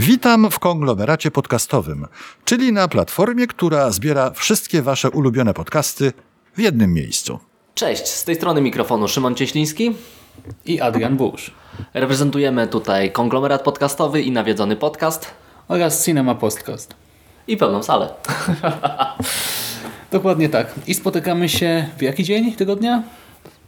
Witam w konglomeracie podcastowym, czyli na platformie, która zbiera wszystkie Wasze ulubione podcasty w jednym miejscu. Cześć, z tej strony mikrofonu Szymon Cieśliński. I Adrian Bush. Reprezentujemy tutaj konglomerat podcastowy i nawiedzony podcast Oraz Cinema Podcast. i pełną salę. Dokładnie tak. I spotykamy się w jaki dzień tygodnia?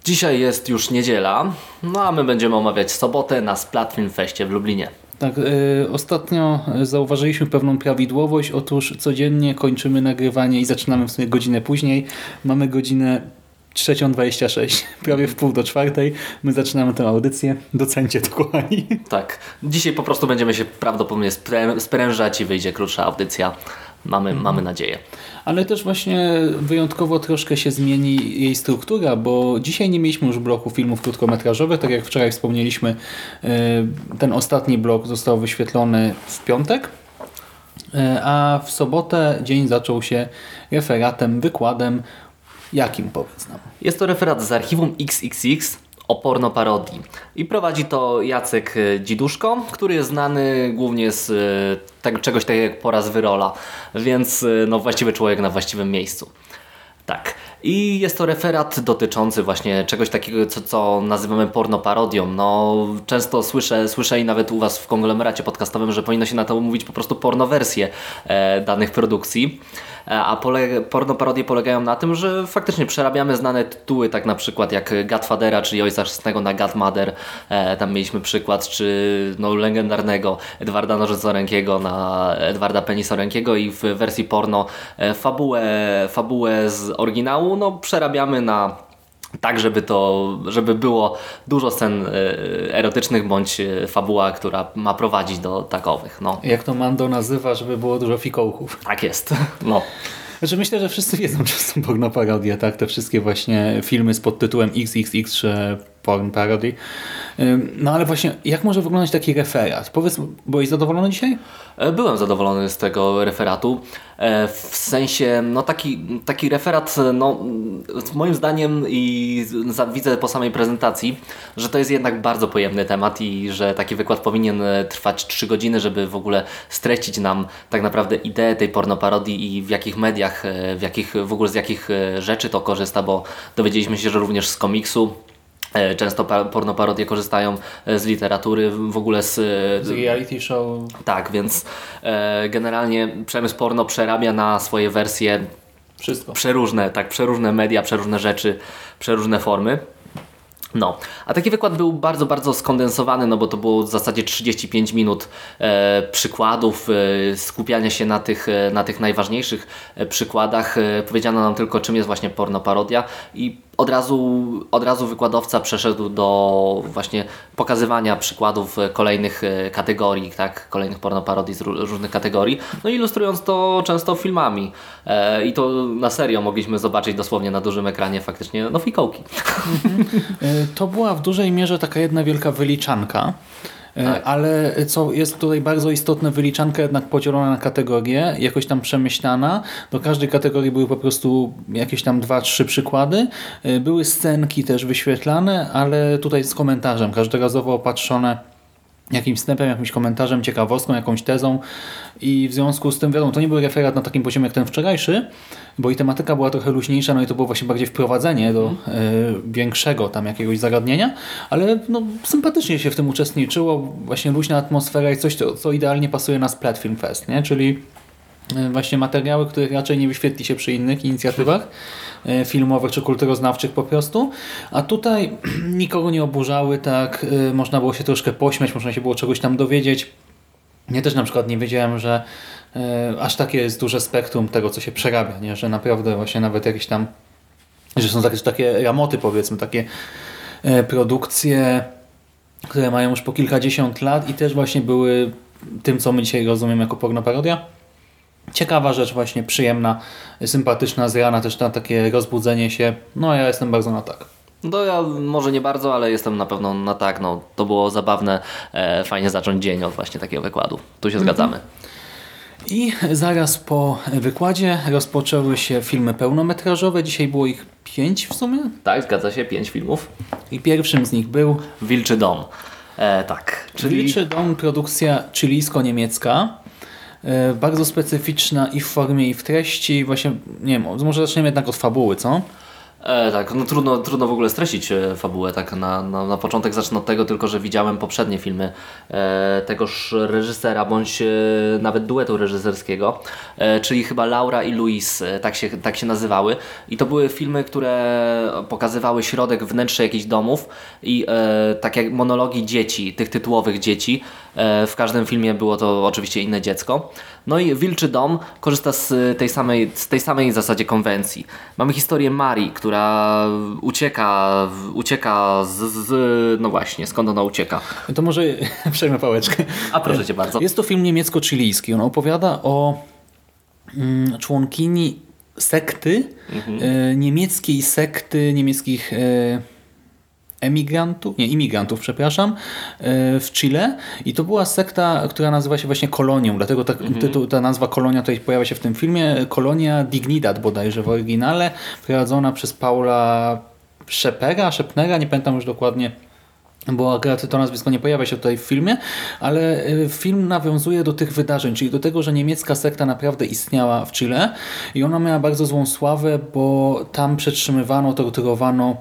Dzisiaj jest już niedziela, no a my będziemy omawiać sobotę na Splatfilm Feście w Lublinie. Tak, y, ostatnio zauważyliśmy pewną prawidłowość. Otóż codziennie kończymy nagrywanie i zaczynamy w sumie godzinę później. Mamy godzinę 3.26, prawie w pół do czwartej. My zaczynamy tę audycję. Docencie to, kochani. Tak, dzisiaj po prostu będziemy się prawdopodobnie sprę- sprężać i wyjdzie krótsza audycja. Mamy, mamy nadzieję. Ale też właśnie wyjątkowo troszkę się zmieni jej struktura, bo dzisiaj nie mieliśmy już bloku filmów krótkometrażowych. Tak jak wczoraj wspomnieliśmy, y, ten ostatni blok został wyświetlony w piątek. Y, A w sobotę dzień zaczął się referatem, wykładem. Jakim powiedz nam? Jest to referat z archiwum XXX o pornoparodii. I prowadzi to Jacek e, Dziduszko, który jest znany głównie z e, tak, czegoś takiego jak Poraz Wyrola, więc e, no, właściwy człowiek na właściwym miejscu. I jest to referat dotyczący właśnie czegoś takiego, co, co nazywamy pornoparodią. No, często słyszę, słyszę i nawet u Was w konglomeracie podcastowym, że powinno się na to mówić po prostu pornowersje e, danych produkcji. E, a pole, pornoparodie polegają na tym, że faktycznie przerabiamy znane tytuły, tak na przykład jak Godfathera, czyli Ojca Chrzestnego na Godmother. E, tam mieliśmy przykład, czy no, legendarnego Edwarda Nożycorękiego na Edwarda Penisorękiego i w wersji porno e, fabułę, fabułę z oryginału no, przerabiamy na tak, żeby to, żeby było dużo scen e, erotycznych bądź e, fabuła, która ma prowadzić do takowych. No, Jak to Mando nazywa, żeby było dużo fikołków? tak jest. No. Znaczy myślę, że wszyscy wiedzą, czy są pornoparodie, tak? Te wszystkie właśnie filmy z podtytułem XXX czy porn parody. No ale właśnie, jak może wyglądać taki referat? Powiedz, byłeś zadowolony dzisiaj? E, Byłem zadowolony z tego referatu. E, W sensie, no taki, taki referat, no moim zdaniem i widzę po samej prezentacji, że to jest jednak bardzo pojemny temat i że taki wykład powinien e, trwać 3 godziny, żeby w ogóle streścić nam tak naprawdę ideę tej pornoparodii i w jakich mediach, w jakich, w ogóle z jakich rzeczy to korzysta, bo dowiedzieliśmy się, że również z komiksu Często pa- pornoparodie korzystają e, z literatury, w ogóle z, Z reality show? tak, więc e, generalnie przemysł porno przerabia na swoje wersje Wszystko. przeróżne, tak, przeróżne media, przeróżne rzeczy, przeróżne formy. No, a taki wykład był bardzo, bardzo skondensowany, no bo to było w zasadzie 35 minut e, przykładów, e, skupiania się na tych, e, na tych najważniejszych e, przykładach. E, powiedziano nam tylko, czym jest właśnie pornoparodia i od razu, od razu wykładowca przeszedł do właśnie pokazywania przykładów e, kolejnych e, kategorii, tak, kolejnych pornoparodii z ró- różnych kategorii, no ilustrując to często filmami. E, I to na serio mogliśmy zobaczyć dosłownie na dużym ekranie faktycznie, no fikołki. Y, To była w dużej mierze taka jedna wielka wyliczanka. Y, Tak. Ale co jest tutaj bardzo istotne, wyliczanka jednak podzielona na kategorie, jakoś tam przemyślana. Do każdej kategorii były po prostu jakieś tam dwa, trzy przykłady. Y, Były scenki też wyświetlane, ale tutaj z komentarzem, każdorazowo opatrzone jakimś wstępem, jakimś komentarzem, ciekawostką, jakąś tezą. I w związku z tym, wiadomo, to nie był referat na takim poziomie jak ten wczorajszy, bo i tematyka była trochę luźniejsza, no i to było właśnie bardziej wprowadzenie do e, większego tam jakiegoś zagadnienia, ale no, sympatycznie się w tym uczestniczyło, właśnie luźna atmosfera i coś, co, co idealnie pasuje na Splat Film Fest, nie? czyli właśnie materiały, których raczej nie wyświetli się przy innych inicjatywach e, filmowych czy kulturoznawczych po prostu. A tutaj nikogo nie oburzały, tak e, można było się troszkę pośmiać, można się było czegoś tam dowiedzieć. Ja też na przykład nie wiedziałem, że e, aż takie jest duże spektrum tego, co się przerabia, nie? że naprawdę właśnie nawet jakieś tam, że są takie, takie ramoty powiedzmy, takie e, produkcje, które mają już po kilkadziesiąt lat i też właśnie były tym, co my dzisiaj rozumiemy jako pornoparodia. Ciekawa rzecz, właśnie przyjemna, sympatyczna, z rana też na takie rozbudzenie się. No ja jestem bardzo na tak. No ja może nie bardzo, ale jestem na pewno na tak. No, to było zabawne, e, fajnie zacząć dzień od właśnie takiego wykładu. Tu się zgadzamy. I zaraz po wykładzie rozpoczęły się filmy pełnometrażowe. Dzisiaj było ich pięć w sumie. Tak, zgadza się, pięć filmów. I pierwszym z nich był Wilczy Dom. E, tak, czyli Wilczy Dom, produkcja chilijsko-niemiecka. E, Bardzo specyficzna i w formie, i w treści. Właśnie, nie wiem, może zaczniemy jednak od fabuły, co? E, tak, no trudno, trudno w ogóle streścić e, fabułę. Tak na, na, na początek zacznę od tego tylko, że widziałem poprzednie filmy e, tegoż reżysera, bądź e, nawet duetu reżyserskiego, e, czyli chyba Laura i Luis, tak się, tak się nazywały. I to były filmy, które pokazywały środek, wnętrze jakichś domów i tak jak monologi dzieci, tych tytułowych dzieci. W każdym filmie było to oczywiście inne dziecko. No i Wilczy Dom korzysta z tej samej, z tej samej zasadzie konwencji. Mamy historię Marii, która ucieka, ucieka z, z... No właśnie, skąd ona ucieka? To może przejmę pałeczkę. A proszę Cię bardzo. Jest to film niemiecko-chilijski. On opowiada o mm, członkini sekty, e, niemieckiej sekty, niemieckich e, emigrantów, nie, imigrantów, przepraszam, e, w Chile. I to była sekta, która nazywa się właśnie Kolonią, dlatego ta, tytuł, ta nazwa Kolonia tutaj pojawia się w tym filmie. Kolonia Dignidad bodajże w oryginale, prowadzona przez Paula Szepera, Szepnera, nie pamiętam już dokładnie bo akurat to nazwisko nie pojawia się tutaj w filmie, ale y, film nawiązuje do tych wydarzeń, czyli do tego, że niemiecka sekta naprawdę istniała w Chile i ona miała bardzo złą sławę, bo tam przetrzymywano, torturowano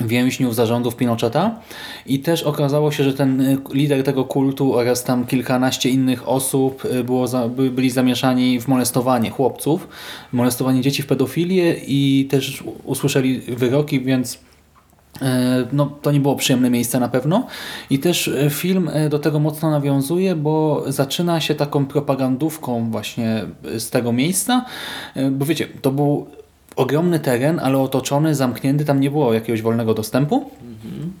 więźniów zarządów Pinocheta i też okazało się, że ten y, lider tego kultu oraz tam kilkanaście innych osób y, było za, by, byli zamieszani w molestowanie chłopców, molestowanie dzieci w pedofilię i też usłyszeli wyroki, więc E, no, to nie było przyjemne miejsce na pewno. I też film do tego mocno nawiązuje, bo zaczyna się taką propagandówką właśnie z tego miejsca. Bo wiecie, to był ogromny teren, ale otoczony, zamknięty, tam nie było jakiegoś wolnego dostępu.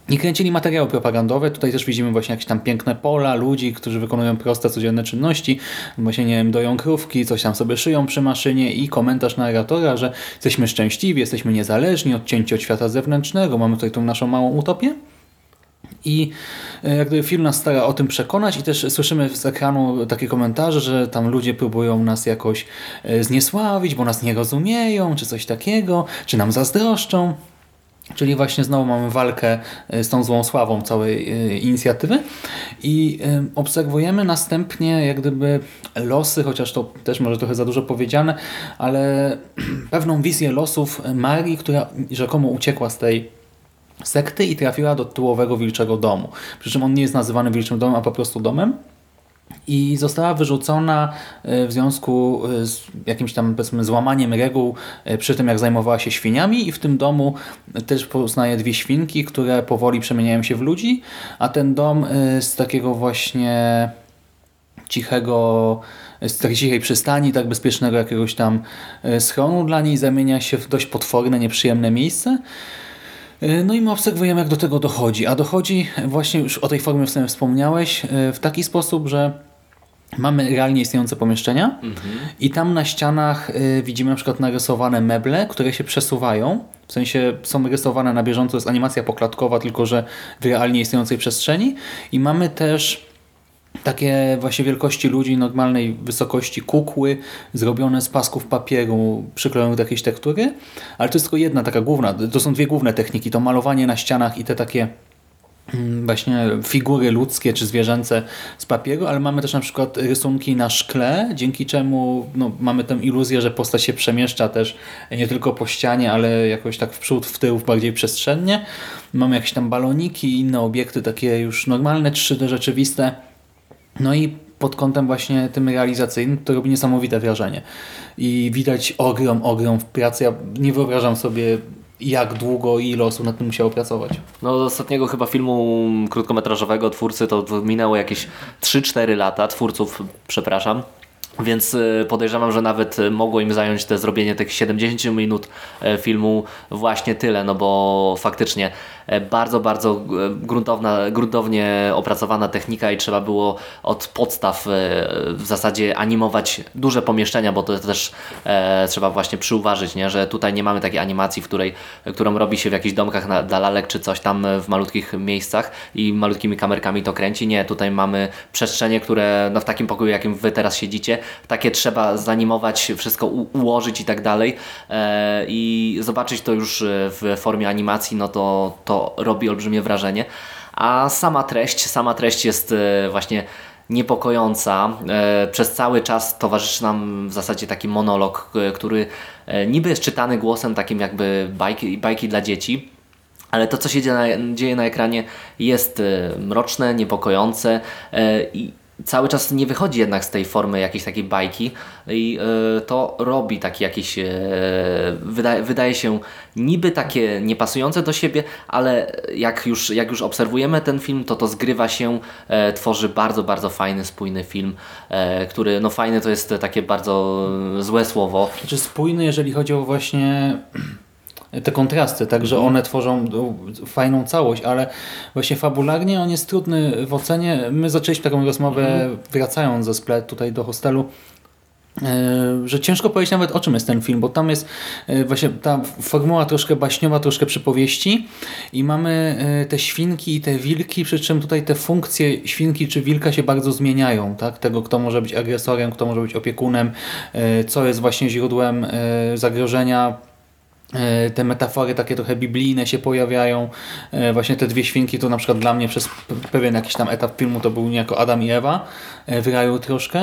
I kręcili materiały propagandowe. Tutaj też widzimy właśnie jakieś tam piękne pola, ludzi, którzy wykonują proste, codzienne czynności. Właśnie, nie wiem, doją krówki, coś tam sobie szyją przy maszynie i komentarz narratora, że jesteśmy szczęśliwi, jesteśmy niezależni, odcięci od świata zewnętrznego, mamy tutaj tą naszą małą utopię. I e, jak film nas stara o tym przekonać i też słyszymy z ekranu takie komentarze, że tam ludzie próbują nas jakoś e, zniesławić, bo nas nie rozumieją, czy coś takiego, czy nam zazdroszczą. Czyli właśnie znowu mamy walkę e, z tą złą sławą całej inicjatywy i obserwujemy następnie jak gdyby losy, chociaż to też może trochę za dużo powiedziane, ale pewną wizję losów Marii, która rzekomo uciekła z tej sekty i trafiła do tyłowego wilczego domu. Przy czym on nie jest nazywany wilczym domem, a po prostu domem i została wyrzucona e, w związku e, z jakimś tam powiedzmy złamaniem reguł e, przy tym jak zajmowała się świniami i w tym domu też poznaje dwie świnki, które powoli przemieniają się w ludzi, a ten dom z takiego właśnie cichego z takiej cichej przystani, tak bezpiecznego jakiegoś tam schronu dla niej zamienia się w dość potworne, nieprzyjemne miejsce. No i my obserwujemy, jak do tego dochodzi. A dochodzi właśnie już o tej formie w sumie wspomniałeś, w taki sposób, że mamy realnie istniejące pomieszczenia i tam na ścianach y, widzimy na przykład narysowane meble, które się przesuwają. W sensie są rysowane na bieżąco, jest animacja poklatkowa, tylko że w realnie istniejącej przestrzeni. I mamy też takie właśnie wielkości ludzi, normalnej wysokości kukły, zrobione z pasków papieru, przyklejonych do jakiejś tektury. Ale to jest tylko jedna taka główna, to są dwie główne techniki, to malowanie na ścianach i te takie mm, właśnie figury ludzkie czy zwierzęce z papieru, ale mamy też na przykład rysunki na szkle, dzięki czemu no, mamy tę iluzję, że postać się przemieszcza też nie tylko po ścianie, ale jakoś tak w przód, w tył, bardziej przestrzennie. Mamy jakieś tam baloniki i inne obiekty takie już normalne, 3D rzeczywiste. No i pod kątem właśnie tym realizacyjnym to robi niesamowite wrażenie. I widać ogrom, ogrom w pracy. Ja nie wyobrażam sobie jak długo i ile osób nad tym musiało pracować. No od ostatniego chyba filmu krótkometrażowego twórcy to minęło jakieś 3-4 lata, twórców, przepraszam. Więc y, podejrzewam, że nawet y, mogło im zająć te zrobienie tych 70 minut e, filmu właśnie tyle, no bo faktycznie e, bardzo, bardzo e, gruntowna, gruntownie opracowana technika i trzeba było od podstaw e, w zasadzie animować duże pomieszczenia, bo to też e, trzeba właśnie przyuważyć, nie? że tutaj nie mamy takiej animacji, w której, którą robi się w jakichś domkach na, dla lalek czy coś tam w malutkich miejscach i malutkimi kamerkami to kręci. Nie, tutaj mamy przestrzenie, które no, w takim pokoju, jakim Wy teraz siedzicie, takie trzeba zanimować, wszystko ułożyć i tak dalej e, i zobaczyć to już e, w formie animacji, no to, to robi olbrzymie wrażenie. A sama treść, sama treść jest e, właśnie niepokojąca. Przez cały czas towarzyszy nam w zasadzie taki monolog, który niby jest czytany głosem takim jakby bajki, bajki dla dzieci, ale to, co się dzieje na, dzieje na ekranie, jest mroczne, niepokojące i cały czas nie wychodzi jednak z tej formy jakiejś takiej bajki i e, to robi taki jakiś, e, wydaje, wydaje się niby takie niepasujące do siebie, ale jak już, jak już obserwujemy ten film, to to zgrywa się, e, tworzy bardzo, bardzo fajny, spójny film, który, no fajny to jest takie bardzo złe słowo, Znaczy spójny, jeżeli chodzi o właśnie te kontrasty, tak, że one tworzą no, fajną całość, ale właśnie fabularnie on jest trudny w ocenie. My zaczęliśmy taką rozmowę wracając ze splet tutaj do hostelu, e, że ciężko powiedzieć nawet o czym jest ten film, bo tam jest e, właśnie ta formuła troszkę baśniowa, troszkę przypowieści i mamy e, te świnki i te wilki, przy czym tutaj te funkcje świnki czy wilka się bardzo zmieniają, tak? Tego, kto może być agresorem, kto może być opiekunem, co jest właśnie źródłem zagrożenia te metafory takie trochę biblijne się pojawiają. E, Właśnie te dwie świnki to na przykład dla mnie przez pewien jakiś tam etap filmu to był niejako Adam i Ewa e, w raju troszkę.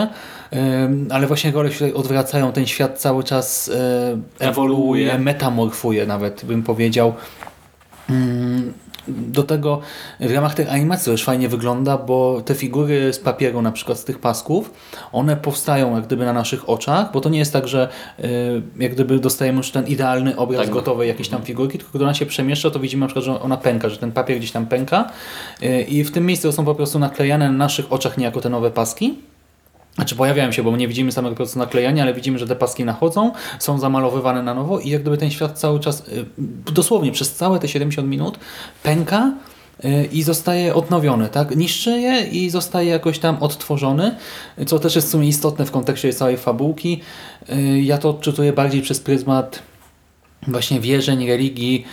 E, Ale właśnie role się tutaj odwracają. Ten świat cały czas e, ewoluuje, Ewoluuje. metamorfuje nawet bym powiedział. Do tego w ramach tej animacji już fajnie wygląda, bo te figury z papieru, na przykład z tych pasków, one powstają jak gdyby na naszych oczach, bo to nie jest tak, że y, jak gdyby dostajemy już ten idealny obraz Tak. gotowej jakiejś tam figurki, tylko gdy ona się przemieszcza, to widzimy na przykład, że ona pęka, że ten papier gdzieś tam pęka y, i w tym miejscu są po prostu naklejane na naszych oczach niejako te nowe paski. Znaczy pojawiają się, bo nie widzimy samego procesu naklejania, ale widzimy, że te paski nachodzą, są zamalowywane na nowo i jak gdyby ten świat cały czas, y, dosłownie przez całe te 70 minut pęka y, i zostaje odnowiony, tak? Niszczy je i zostaje jakoś tam odtworzony, co też jest w sumie istotne w kontekście całej fabułki. Y, Ja to odczytuję bardziej przez pryzmat właśnie wierzeń, religii,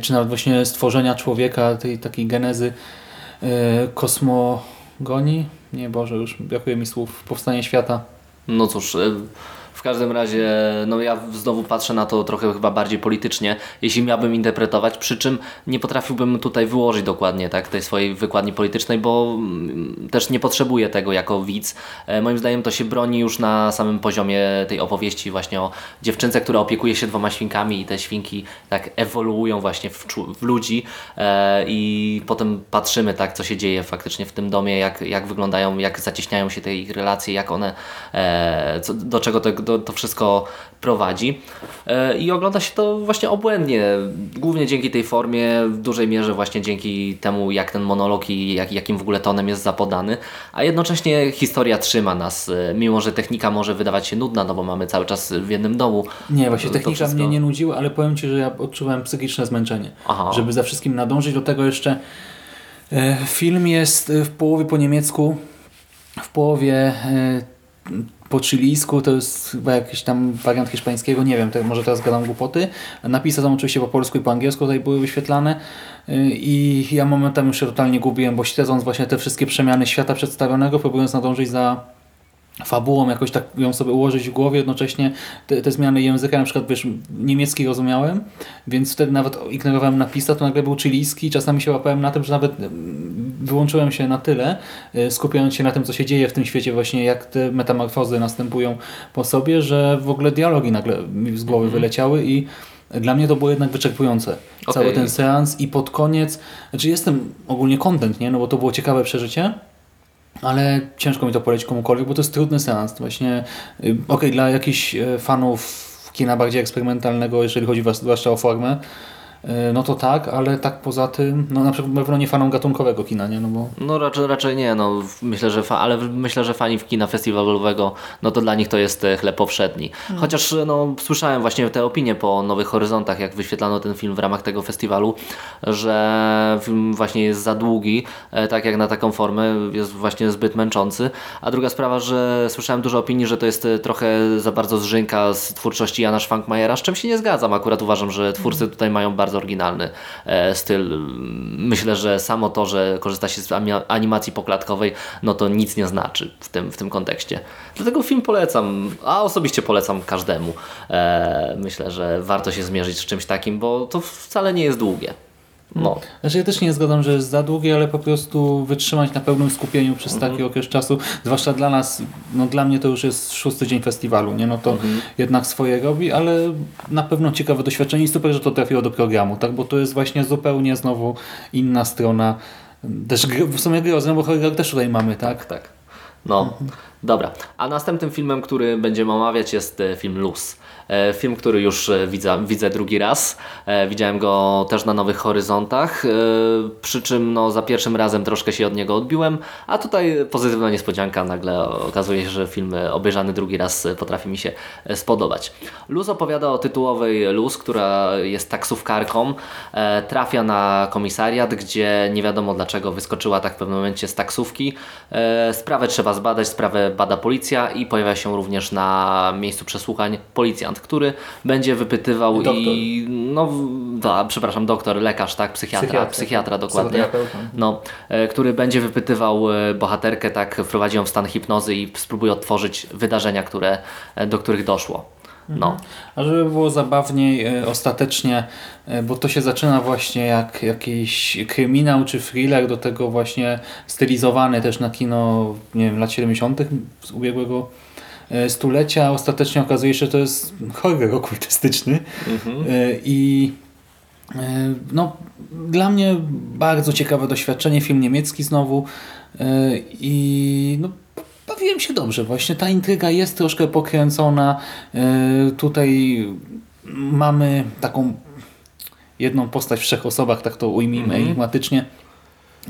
czy nawet właśnie stworzenia człowieka, tej takiej genezy kosmogonii. Nie, Boże, już brakuje mi słów. Powstanie świata. No cóż, y, w każdym razie, no ja znowu patrzę na to trochę chyba bardziej politycznie, jeśli miałbym interpretować, przy czym nie potrafiłbym tutaj wyłożyć dokładnie tak, tej swojej wykładni politycznej, bo mm, też nie potrzebuję tego jako widz. E, Moim zdaniem to się broni już na samym poziomie tej opowieści właśnie o dziewczynce, która opiekuje się dwoma świnkami i te świnki tak ewoluują właśnie w, w ludzi e, i potem patrzymy tak, co się dzieje faktycznie w tym domie, jak, jak wyglądają, jak zacieśniają się te ich relacje, jak one, e, do czego to, to, to wszystko prowadzi. E, I ogląda się to właśnie obłędnie, głównie dzięki tej formie, w dużej mierze właśnie dzięki temu, jak ten monolog i jak, jakim w ogóle tonem jest zapodany, a jednocześnie historia trzyma nas, e, mimo że technika może wydawać się nudna, no bo mamy cały czas w jednym domu. Nie, właśnie To technika wszystko- mnie nie nudziła, ale powiem Ci, że ja odczuwałem psychiczne zmęczenie. Aha. Żeby za wszystkim nadążyć. Do tego jeszcze e, film jest e, w połowie po niemiecku, w połowie e, po chilijsku, to jest chyba jakiś tam wariant hiszpańskiego, nie wiem, może teraz gadam głupoty. Napisy są oczywiście po polsku i po angielsku tutaj były wyświetlane e, i ja momentami już się totalnie gubiłem, bo śledząc właśnie te wszystkie przemiany świata przedstawionego, próbując nadążyć za fabułą, jakoś tak ją sobie ułożyć w głowie, jednocześnie te, te zmiany języka, na przykład wiesz, niemiecki rozumiałem, więc wtedy nawet ignorowałem napisa, to nagle był chilijski, czasami się łapałem na tym, że nawet mm, wyłączyłem się na tyle, y, skupiając się na tym, co się dzieje w tym świecie, właśnie jak te metamorfozy następują po sobie, że w ogóle dialogi nagle mi z głowy wyleciały i dla mnie to było jednak wyczerpujące. Cały Okej. ten seans i pod koniec, znaczy jestem ogólnie content, nie? no bo to było ciekawe przeżycie, ale ciężko mi to polecić komukolwiek, bo to jest trudny seans. Właśnie, y, okej, dla jakichś y, fanów kina bardziej eksperymentalnego, jeżeli chodzi zwłaszcza o formę, no to tak, ale tak poza tym, no na przykład pewno nie fanom gatunkowego kina, nie? No bo No raczej, raczej nie, no myślę, że fa- ale myślę, że fani kina festiwalowego, no to dla nich to jest e, chleb powszedni. Chociaż no, słyszałem właśnie te opinie po Nowych Horyzontach, jak wyświetlano ten film w ramach tego festiwalu, że film właśnie jest za długi, e, tak jak na taką formę, jest właśnie zbyt męczący. A druga sprawa, że słyszałem dużo opinii, że to jest e, trochę za bardzo zżynka z twórczości Jana Szwankmajera, z czym się nie zgadzam. Akurat uważam, że twórcy tutaj mają bardzo oryginalny e, styl. Myślę, że samo to, że korzysta się z animacji poklatkowej, no to nic nie znaczy w tym, w tym kontekście. Dlatego film polecam, a osobiście polecam każdemu. E, myślę, że warto się zmierzyć z czymś takim, bo to wcale nie jest długie. No. Znaczy ja też nie zgadzam, że jest za długie, ale po prostu wytrzymać na pełnym skupieniu przez taki okres czasu, zwłaszcza dla nas, no dla mnie to już jest szósty dzień festiwalu, nie? No to jednak swoje robi, ale na pewno ciekawe doświadczenie i super, że to trafiło do programu, tak? Bo to jest właśnie zupełnie znowu inna strona też w sumie grozy, no bo horror też tutaj mamy, tak? Tak. No, dobra. A następnym filmem, który będziemy omawiać jest e, film Luz. E, Film, który już e, widzę, widzę drugi raz. Widziałem go też na Nowych Horyzontach, przy czym no, za pierwszym razem troszkę się od niego odbiłem, a tutaj pozytywna niespodzianka. Nagle okazuje się, że film obejrzany drugi raz potrafi mi się spodobać. Luz opowiada o tytułowej Luz, która jest taksówkarką, trafia na komisariat, gdzie nie wiadomo dlaczego wyskoczyła tak w pewnym momencie z taksówki. Sprawę trzeba zbadać, sprawę bada policja i pojawia się również na miejscu przesłuchań policjant, który będzie wypytywał Doktor. i no, da, przepraszam, doktor, lekarz, tak, psychiatra, Psychiatra, psychiatra, tak. dokładnie, Psychoterapeuta. no, e, który będzie wypytywał e, bohaterkę, tak, wprowadzi ją w stan hipnozy i spróbuje odtworzyć wydarzenia, które, e, do których doszło. No. A żeby było zabawniej, e, ostatecznie, e, bo to się zaczyna właśnie jak jakiś kryminał czy thriller, do tego właśnie stylizowany też na kino, nie wiem, lat 70. z ubiegłego e, stulecia. Ostatecznie okazuje się, że to jest horror okultystyczny. E, I no, dla mnie bardzo ciekawe doświadczenie, film niemiecki znowu i no, bawiłem się dobrze. Właśnie ta intryga jest troszkę pokręcona. E, Tutaj mamy taką jedną postać w trzech osobach, tak to ujmijmy enigmatycznie.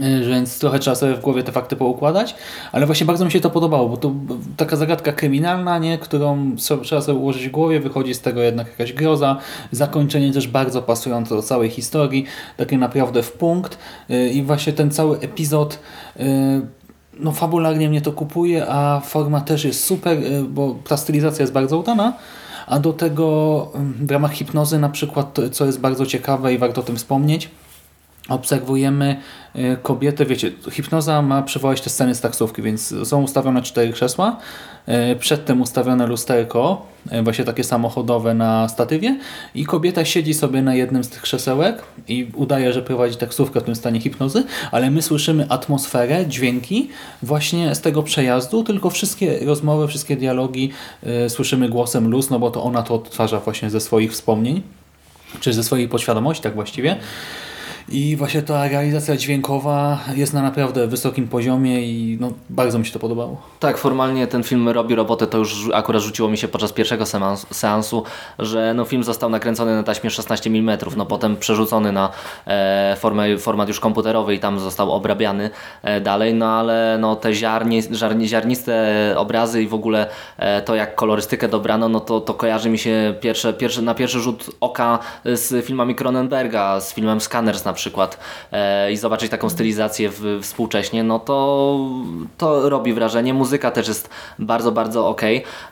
E, Więc trochę trzeba sobie w głowie te fakty poukładać, ale właśnie bardzo mi się to podobało, bo to taka zagadka kryminalna, nie, którą trzeba sobie ułożyć w głowie, wychodzi z tego jednak jakaś groza, zakończenie też bardzo pasujące do całej historii, takie naprawdę w punkt E, i właśnie ten cały epizod no fabularnie mnie to kupuje, a forma też jest super, e, bo ta stylizacja jest bardzo udana, a do tego mm, w ramach hipnozy na przykład, co jest bardzo ciekawe i warto o tym wspomnieć, obserwujemy y, kobietę, wiecie, hipnoza ma przywołać te sceny z taksówki, więc są ustawione cztery krzesła, y, przedtem ustawione lusterko, y, właśnie takie samochodowe na statywie. I kobieta siedzi sobie na jednym z tych krzesełek i udaje, że prowadzi taksówkę w tym stanie hipnozy, ale my słyszymy atmosferę, dźwięki właśnie z tego przejazdu, tylko wszystkie rozmowy, wszystkie dialogi słyszymy głosem luz, no bo to ona to odtwarza właśnie ze swoich wspomnień czy ze swojej podświadomości, tak właściwie. I właśnie ta realizacja dźwiękowa jest na naprawdę wysokim poziomie i no, bardzo mi się to podobało. Tak, formalnie ten film robi robotę, to już akurat rzuciło mi się podczas pierwszego seans- seansu, że no, film został nakręcony na taśmie 16 mm, no potem przerzucony na e, formę, format już komputerowy i tam został obrabiany e, dalej, no ale no, te ziarnie, ziarnie, ziarniste obrazy i w ogóle e, to jak kolorystykę dobrano, no to, to kojarzy mi się pierwsze, pierwsze, na pierwszy rzut oka z filmami Cronenberga, z filmem Scanners na przykład e, i zobaczyć taką stylizację w, współcześnie, no to, to robi wrażenie. Muzyka też jest bardzo, bardzo ok.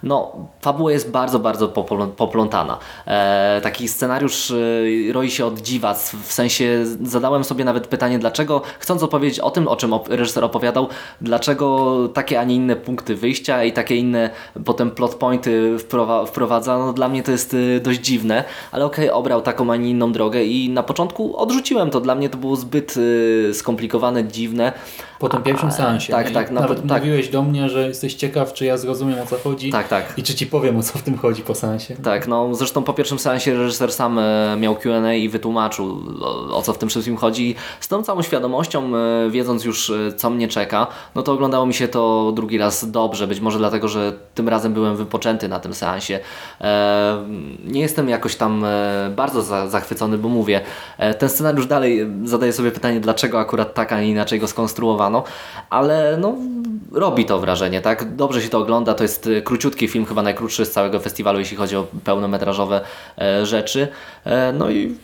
No, fabuła jest bardzo, bardzo poplą- poplątana. E, taki scenariusz e, roi się od dziwac, w sensie zadałem sobie nawet pytanie, dlaczego, chcąc opowiedzieć o tym, o czym reżyser opowiadał, dlaczego takie, a nie inne punkty wyjścia i takie inne potem plot pointy wprowa- wprowadza, no dla mnie to jest dość dziwne, ale okej, obrał taką, a nie inną drogę i na początku odrzuciłem to to dla mnie to było zbyt y, skomplikowane, dziwne. Po tym pierwszym seansie. Tak, tak. Nawet Nawet, tak, mówiłeś do mnie, że jesteś ciekaw, czy ja zrozumiem o co chodzi tak, tak. i czy ci powiem o co w tym chodzi po seansie. Tak, no zresztą po pierwszym seansie reżyser sam e, miał Q&A i wytłumaczył o, o co w tym wszystkim chodzi. Z tą całą świadomością, e, wiedząc już e, co mnie czeka, no to oglądało mi się to drugi raz dobrze, być może dlatego, że tym razem byłem wypoczęty na tym seansie. Nie jestem jakoś tam bardzo za, zachwycony, bo mówię, ten scenariusz dalej e, zadaje sobie pytanie, dlaczego akurat tak, a nie inaczej go skonstruowano, ale no robi to wrażenie, tak? Dobrze się to ogląda, to jest e, króciutki film, chyba najkrótszy z całego festiwalu, jeśli chodzi o pełnometrażowe e, rzeczy. E, no i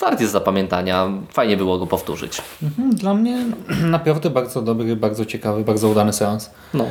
wart jest zapamiętania, fajnie było go powtórzyć. Mhm, Dla mnie naprawdę bardzo dobry, bardzo ciekawy, bardzo udany seans. No,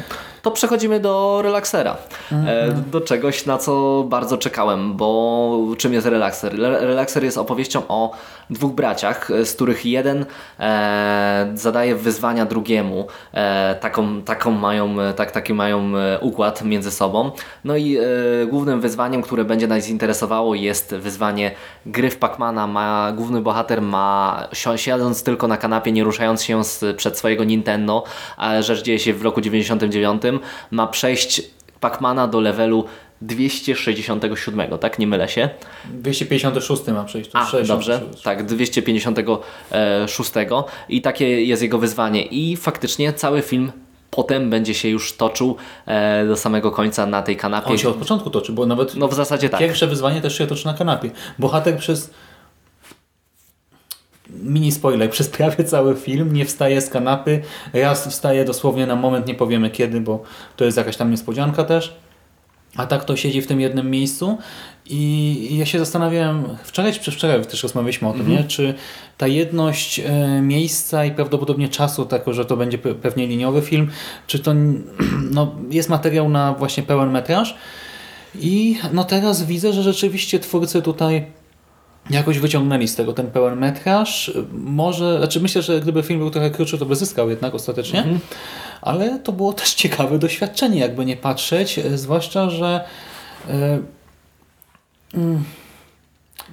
to przechodzimy do relaksera. E, do czegoś, na co bardzo czekałem, bo czym jest relakser? Relakser jest opowieścią o dwóch braciach, e, z których jeden e, zadaje wyzwania drugiemu. E, taką, taką mają, e, tak, taki mają układ między sobą. No i e, głównym wyzwaniem, które będzie nas interesowało jest wyzwanie gry w Pacmana. Ma, główny bohater ma, si- siedząc tylko na kanapie, nie ruszając się z, przed swojego Nintendo, a rzecz dzieje się w roku 99, ma przejść Pacmana do levelu 267, tak? Nie mylę się. 256 ma przejść. A, 66. dobrze, tak, 256 i takie jest jego wyzwanie i faktycznie cały film potem będzie się już toczył e, do samego końca na tej kanapie. On się od początku toczy, bo nawet No w zasadzie tak. pierwsze wyzwanie też się toczy na kanapie. Bohater przez mini spoiler, przez prawie cały film nie wstaje z kanapy. Raz wstaje dosłownie na moment, nie powiemy kiedy, bo to jest jakaś tam niespodzianka też. A tak to siedzi w tym jednym miejscu i ja się zastanawiałem, wczoraj czy przedwczoraj też rozmawialiśmy o tym, nie? czy ta jedność e, miejsca i prawdopodobnie czasu, tako, że to będzie pe- pewnie liniowy film, czy to no, jest materiał na właśnie pełen metraż i no teraz widzę, że rzeczywiście twórcy tutaj jakoś wyciągnęli z tego ten pełen metraż. Może, znaczy myślę, że gdyby film był trochę krótszy, to by zyskał jednak ostatecznie. Ale to było też ciekawe doświadczenie, jakby nie patrzeć, e, zwłaszcza, że e,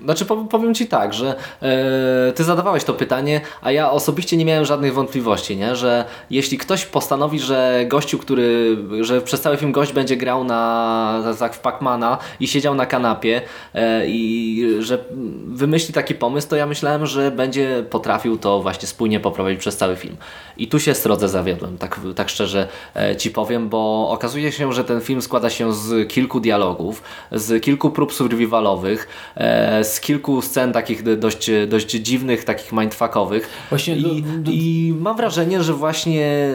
Znaczy powiem, Ci tak, że e, Ty zadawałeś to pytanie, a ja osobiście nie miałem żadnych wątpliwości, nie? że jeśli ktoś postanowi, że gościu, który, że przez cały film gość będzie grał na tak w Pacmana i siedział na kanapie e, i że wymyśli taki pomysł, to ja myślałem, że będzie potrafił to właśnie spójnie poprowadzić przez cały film. I tu się srodze zawiodłem, tak, tak szczerze e, Ci powiem, bo okazuje się, że ten film składa się z kilku dialogów, z kilku prób survivalowych, e, z kilku scen takich dość, dość dziwnych, takich mindfuckowych. Właśnie I, do- do- I mam wrażenie, że właśnie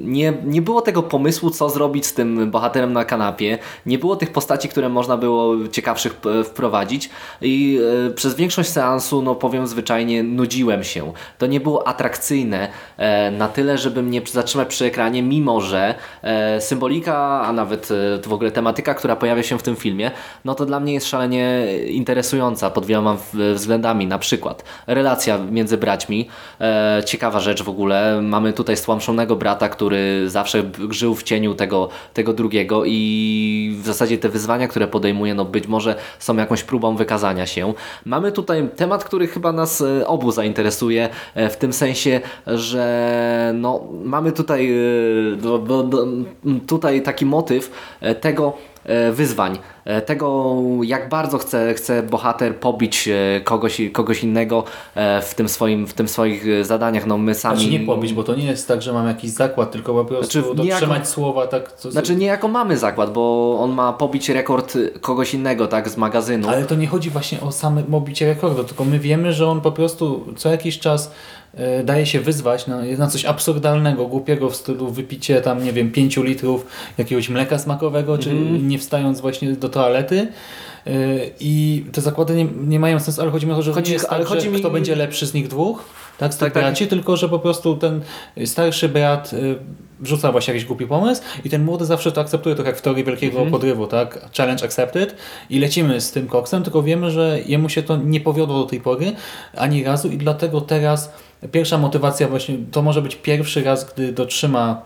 nie, nie było tego pomysłu, co zrobić z tym bohaterem na kanapie. Nie było tych postaci, które można było ciekawszych wprowadzić. I e, przez większość seansu, no powiem zwyczajnie, nudziłem się. To nie było atrakcyjne e, na tyle, żeby mnie zatrzymać przy ekranie, mimo że e, symbolika, a nawet w ogóle tematyka, która pojawia się w tym filmie, no to dla mnie jest szalenie interesująca pod wieloma względami. Na przykład relacja między braćmi, e, ciekawa rzecz w ogóle. Mamy tutaj stłamszonego brata, który zawsze żył w cieniu tego, tego drugiego i w zasadzie te wyzwania, które podejmuje, no być może są jakąś próbą wykazania się. Mamy tutaj temat, który chyba nas e, obu zainteresuje, e, w tym sensie, że no, mamy tutaj, e, tutaj taki motyw tego wyzwań, e, tego jak bardzo chce, chce bohater pobić e, kogoś, kogoś innego e, w tym, swoim, w tym swoich e, zadaniach. No my sami... znaczy nie pobić, bo to nie jest tak, że mam jakiś zakład, tylko po prostu Znaczy, dotrzymać słowa tak. Co, Znaczy niejako mamy zakład, bo on ma pobić rekord kogoś innego, tak, z magazynu. Ale to nie chodzi właśnie o same mobicie rekordu, tylko my wiemy, że on po prostu co jakiś czas e, daje się wyzwać na, na coś absurdalnego, głupiego w stylu wypicie tam, nie wiem, 5 litrów jakiegoś mleka smakowego, czy Mhm. nie wstając właśnie do toalety. E, I te zakłady nie, nie mają sensu, ale chodzi mi o to, że Chodzi- nie jest ale tak, chodzi mi- kto będzie lepszy z nich dwóch, tak, z Tak, tak. braci, tylko że po prostu ten starszy brat e, wrzuca właśnie jakiś głupi pomysł i ten młody zawsze to akceptuje, tak jak w teorii wielkiego Mhm. podrywu, tak? Challenge accepted i lecimy z tym koksem, tylko wiemy, że jemu się to nie powiodło do tej pory ani razu i dlatego teraz pierwsza motywacja właśnie, to może być pierwszy raz, gdy dotrzyma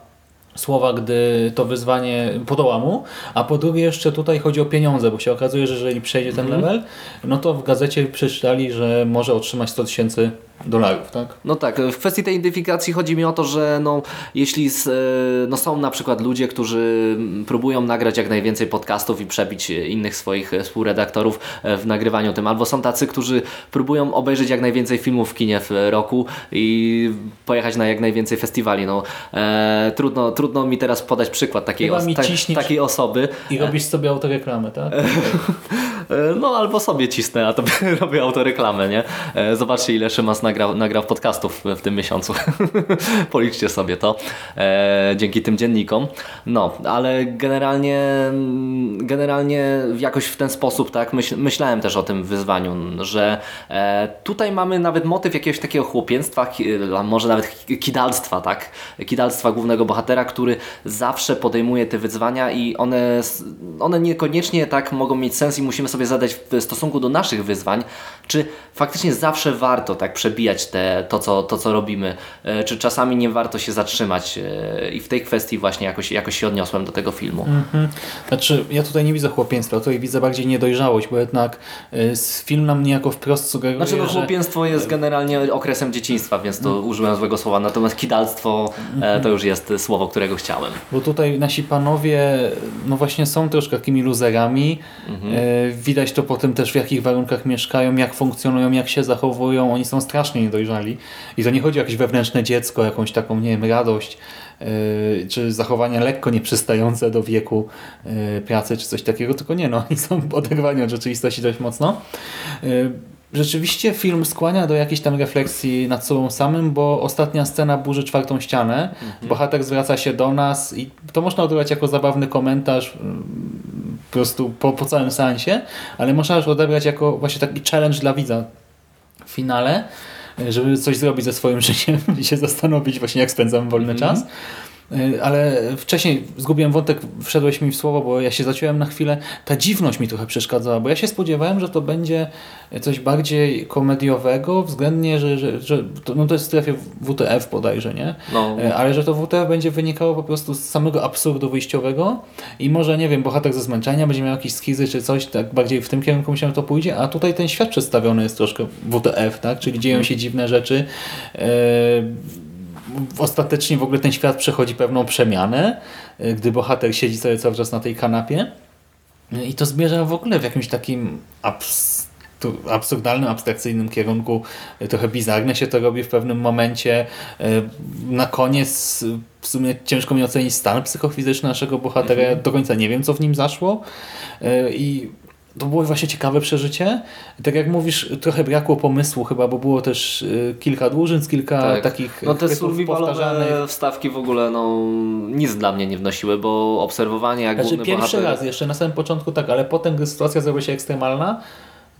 słowa, gdy to wyzwanie podoła mu, a po drugie jeszcze tutaj chodzi o pieniądze, bo się okazuje, że jeżeli przejdzie ten Mhm. level, no to w gazecie przeczytali, że może otrzymać 100 tysięcy dolarów, tak? No tak, w kwestii tej identyfikacji chodzi mi o to, że no, jeśli z, e, no, są na przykład ludzie, którzy próbują nagrać jak najwięcej podcastów i przebić innych swoich e, współredaktorów e, w nagrywaniu tym, albo są tacy, którzy próbują obejrzeć jak najwięcej filmów w kinie w roku i pojechać na jak najwięcej festiwali. No, e, trudno, trudno mi teraz podać przykład takiej, os- ta- takiej osoby. I robisz sobie autoreklamę, tak? No albo sobie cisnę, a to robię autoreklamę, nie? Zobaczcie ile Szymas nagrał, nagrał podcastów w tym miesiącu. Policzcie sobie to e, dzięki tym dziennikom. No, ale generalnie generalnie jakoś w ten sposób tak myśl, myślałem też o tym wyzwaniu, że e, tutaj mamy nawet motyw jakiegoś takiego chłopięctwa, ki, a może nawet kidalstwa, tak? Kidalstwa głównego bohatera, który zawsze podejmuje te wyzwania i one, one niekoniecznie tak mogą mieć sens i musimy sobie zadać w stosunku do naszych wyzwań, czy faktycznie zawsze warto tak przebijać te, to, co, to, co robimy, e, czy czasami nie warto się zatrzymać e, i w tej kwestii właśnie jakoś, jakoś się odniosłem do tego filmu. Znaczy, ja tutaj nie widzę chłopieństwa, tutaj widzę bardziej niedojrzałość, bo jednak z- film nam niejako wprost sugeruje, Znaczy no że... chłopiństwo jest generalnie okresem dzieciństwa, więc to użyłem złego słowa, natomiast kidalstwo e, to już jest słowo, którego chciałem. Bo tutaj nasi panowie, no właśnie są troszkę takimi luzerami. E, widać to potem też w jakich warunkach mieszkają, jak funkcjonują, jak się zachowują. Oni są strasznie niedojrzali. I to nie chodzi o jakieś wewnętrzne dziecko, jakąś taką, nie wiem, radość, e, czy zachowania lekko nieprzystające do wieku e, pracy, czy coś takiego, tylko nie, no oni są oderwani od rzeczywistości dość mocno. E, Rzeczywiście film skłania do jakiejś tam refleksji nad sobą samym, bo ostatnia scena burzy czwartą ścianę. Bohater zwraca się do nas i to można odebrać jako zabawny komentarz mm, po prostu po, po całym seansie, ale można też odebrać jako właśnie taki challenge dla widza w finale, żeby coś zrobić ze swoim życiem i się zastanowić właśnie jak spędzam wolny czas. Y, Ale wcześniej zgubiłem wątek, wszedłeś mi w słowo, bo ja się zaciąłem na chwilę. Ta dziwność mi trochę przeszkadzała, bo ja się spodziewałem, że to będzie coś bardziej komediowego, względnie, że, że, że to, no to jest w strefie WTF bodajże, nie? No. E, Ale że to WTF będzie wynikało po prostu z samego absurdu wyjściowego i może, nie wiem, bohater ze zmęczenia będzie miał jakieś skizy czy coś, tak bardziej w tym kierunku myślałem, to pójdzie, a tutaj ten świat przedstawiony jest troszkę WTF, tak? Czyli dzieją się dziwne rzeczy. E, ostatecznie w ogóle ten świat przechodzi pewną przemianę, e, gdy bohater siedzi sobie cały czas na tej kanapie i to zmierza w ogóle w jakimś takim abs absurdalnym, abstrakcyjnym kierunku. E, Trochę bizarne się to robi w pewnym momencie. E, Na koniec w sumie ciężko mi ocenić stan psychofizyczny naszego bohatera. Do końca nie wiem, co w nim zaszło. I to było właśnie ciekawe przeżycie. Tak jak mówisz, trochę brakło pomysłu chyba, bo było też e, kilka dłużyc, kilka takich No te survivalowe wstawki w ogóle no, nic dla mnie nie wnosiły, bo obserwowanie jak Znaczy główny pierwszy bohater... raz, jeszcze na samym początku tak, ale potem, gdy sytuacja zrobiła się ekstremalna,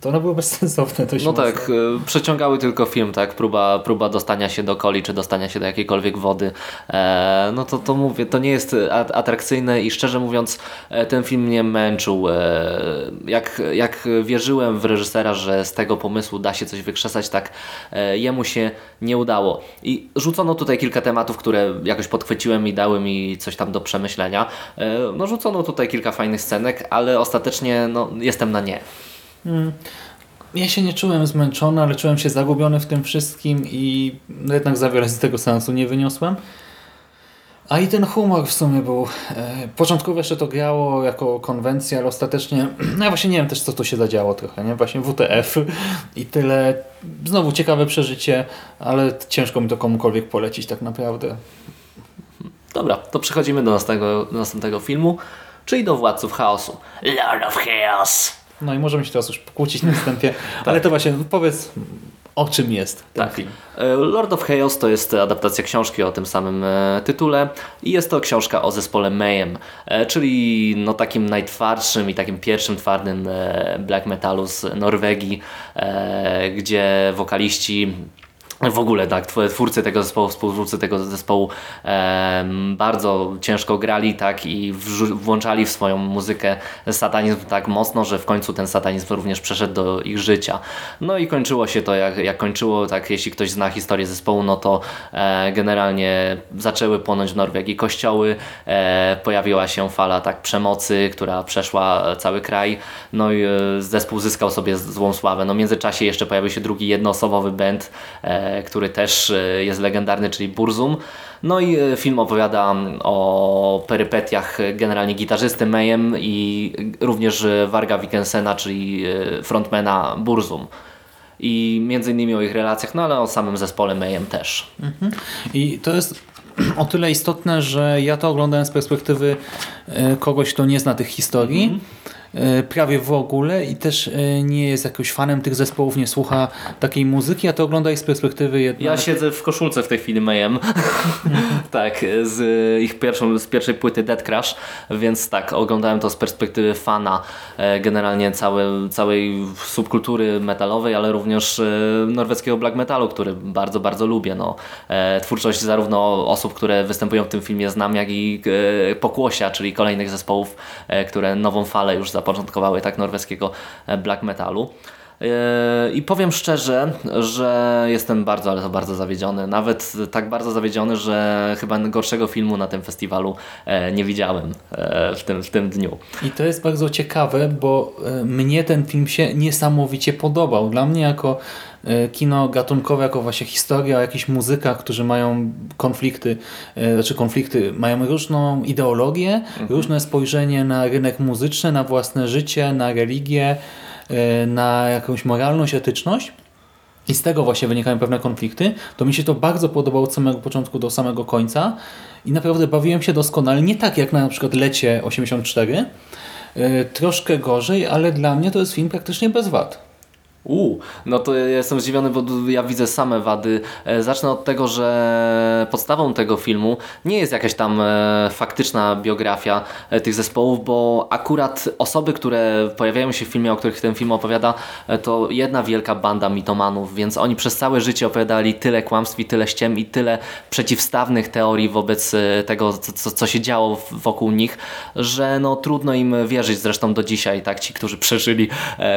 to one były bezsensowne dość No mocno. tak, e, przeciągały tylko film, tak? Próba, próba dostania się do coli, czy dostania się do jakiejkolwiek wody. E, no to, to mówię, to nie jest atrakcyjne i szczerze mówiąc e, ten film mnie męczył. E, jak, jak wierzyłem w reżysera, że z tego pomysłu da się coś wykrzesać, tak e, jemu się nie udało. I rzucono tutaj kilka tematów, które jakoś podchwyciłem i dały mi coś tam do przemyślenia. E, no rzucono tutaj kilka fajnych scenek, ale ostatecznie no, jestem na nie. Ja się nie czułem zmęczony, ale czułem się zagubiony w tym wszystkim i no jednak za wiele z tego sensu nie wyniosłem. A i ten humor w sumie był... E, początkowo jeszcze to grało jako konwencja, ale ostatecznie... No ja właśnie nie wiem też, co tu się zadziało trochę, nie? Właśnie WTF i tyle. Znowu ciekawe przeżycie, ale ciężko mi to komukolwiek polecić tak naprawdę. Dobra, to przechodzimy do następnego, do następnego filmu, czyli do Władców Chaosu. Lord of Chaos! No i możemy się teraz już pokłócić na wstępie, ale to właśnie powiedz o czym jest ten Tak. film. E, Lord of Chaos to jest adaptacja książki o tym samym e, tytule i jest to książka o zespole Mayhem, e, czyli no takim najtwardszym i takim pierwszym twardym black metalu z Norwegii, gdzie wokaliści w ogóle tak, tw- twórcy tego zespołu, współtwórcy tego zespołu em, bardzo ciężko grali tak i włączali w swoją muzykę satanizm tak mocno, że w końcu ten satanizm również przeszedł do ich życia. No i kończyło się to jak, jak kończyło, tak jeśli ktoś zna historię zespołu, no to e, generalnie zaczęły płonąć w Norwegii kościoły, e, pojawiła się fala tak przemocy, która przeszła cały kraj, no i e, zespół zyskał sobie złą sławę. No w międzyczasie jeszcze pojawił się drugi jednoosobowy band, e, e, który też e, jest legendarny, czyli Burzum. No i e, film opowiada o perypetiach e, generalnie gitarzysty Mayhem i również e, Varga Wikkensena, czyli e, frontmana Burzum. I między innymi o ich relacjach, no ale o samym zespole Mayhem też. I to jest o tyle istotne, że ja to oglądałem z perspektywy e, kogoś, kto nie zna tych historii. e, Prawie w ogóle i też e, nie jest jakimś fanem tych zespołów, nie słucha takiej muzyki, ja to oglądam z perspektywy jednak Ja siedzę w koszulce w tej chwili Mayhem. tak, z ich pierwszą, z pierwszej płyty Dead Crash, więc tak, oglądałem to z perspektywy fana e, generalnie całe, całej subkultury metalowej, ale również e, norweskiego black metalu, który bardzo, bardzo lubię. No, e, twórczość zarówno osób, które występują w tym filmie znam, jak i e, Pokłosia, czyli kolejnych zespołów, e, które nową falę już zapoczątkowały tak norweskiego e, black metalu. Yy, I powiem szczerze, że jestem bardzo, ale to bardzo zawiedziony. Nawet tak bardzo zawiedziony, że chyba gorszego filmu na tym festiwalu e, nie widziałem e, w tym, w tym dniu. I to jest bardzo ciekawe, bo e, mnie ten film się niesamowicie podobał. Dla mnie jako e, kino gatunkowe, jako właśnie historia, jakiś muzyka, którzy mają konflikty, e, znaczy konflikty, mają różną ideologię, różne spojrzenie na rynek muzyczny, na własne życie, na religię, e, na jakąś moralność, etyczność. I z tego właśnie wynikają pewne konflikty. To mi się to bardzo podobało od samego początku do samego końca i naprawdę bawiłem się doskonale. Nie tak jak na przykład Lecie 84, yy, troszkę gorzej, ale dla mnie to jest film praktycznie bez wad. Uuu, no to jestem zdziwiony, bo ja widzę same wady. E, Zacznę od tego, że podstawą tego filmu nie jest jakaś tam e, faktyczna biografia e, tych zespołów, bo akurat osoby, które pojawiają się w filmie, o których ten film opowiada, to jedna wielka banda mitomanów, więc oni przez całe życie opowiadali tyle kłamstw i tyle ściem i tyle przeciwstawnych teorii wobec tego, co, co, się działo wokół nich, że no trudno im wierzyć zresztą do dzisiaj, tak, ci, którzy przeżyli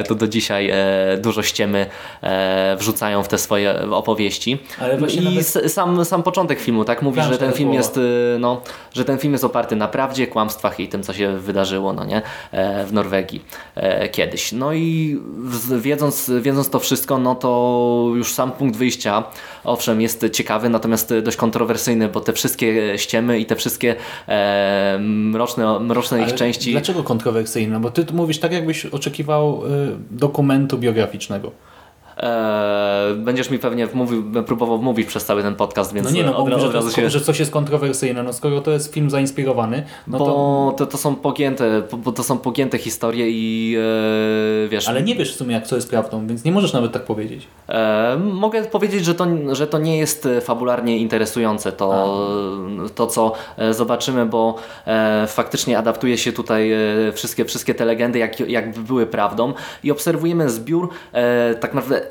to do dzisiaj e, dużo ściemy e, wrzucają w te swoje opowieści. Ale właśnie I nawet- sam, sam początek filmu, tak, mówi, że ten film jest, y, no, że ten film jest oparty na prawdzie, kłamstwach i tym, co się wydarzyło, no nie, e, w Norwegii e, kiedyś. No i w- wiedząc, wiedząc to wszystko, no to już sam punkt wyjścia, owszem, jest ciekawy, natomiast dość kontrowersyjny, bo te wszystkie ściemy i te wszystkie e, mroczne, mroczne ich części... Dlaczego kontrowersyjne? Bo ty mówisz tak, jakbyś oczekiwał y, dokumentu biograficznego. E, będziesz mi pewnie wmówił, próbował wmówić przez cały ten podcast, więc No nie, no, od, że, od razu się... że coś jest kontrowersyjne. No skoro to jest film zainspirowany, no bo to... to, to są pogięte, bo to są pogięte historie i e, wiesz, Ale nie wiesz w sumie, jak co jest prawdą, więc nie możesz nawet tak powiedzieć. e, mogę powiedzieć, że to, że to nie jest e, fabularnie interesujące to, to co e, zobaczymy, bo e, faktycznie adaptuje się tutaj e, wszystkie, wszystkie te legendy, jak, jakby były prawdą i obserwujemy zbiór e, tak naprawdę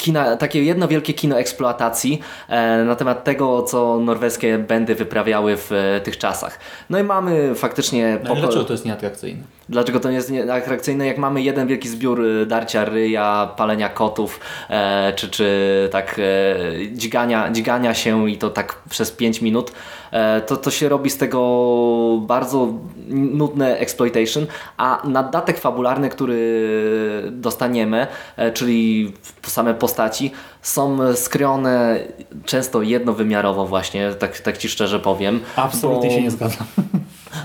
kina, takie jedno wielkie kino eksploatacji e, na temat tego, co norweskie bandy wyprawiały w e, tych czasach. No i mamy faktycznie... No, poko- dlaczego to jest nieatrakcyjne? Dlaczego to nie jest atrakcyjne, jak mamy jeden wielki zbiór y, darcia ryja, palenia kotów, e, czy, czy tak e, dźgania, dźgania się i to tak przez 5 minut, e, to, to się robi z tego bardzo nudne exploitation, a nadatek fabularny, który dostaniemy, e, czyli same postaci, są skrojone często jednowymiarowo właśnie, tak, tak Ci szczerze powiem. Absolutnie bo- się nie zgadzam.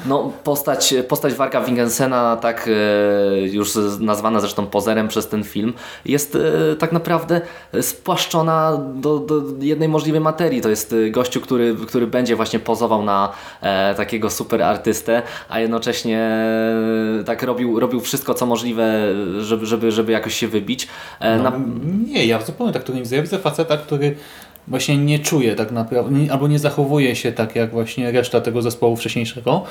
No, postać, postać Warka Wingensena, tak e, już nazwana zresztą pozerem przez ten film, jest e, tak naprawdę spłaszczona do, do jednej możliwej materii. To jest e, gościu, który, który będzie właśnie pozował na takiego super artystę, a jednocześnie tak robił, robił wszystko, co możliwe, żeby, żeby, żeby jakoś się wybić. No, na, Nie, ja zupełnie tak to nie widzę. Ja widzę faceta, który właśnie nie czuje tak naprawdę, albo nie zachowuje się tak jak właśnie reszta tego zespołu wcześniejszego.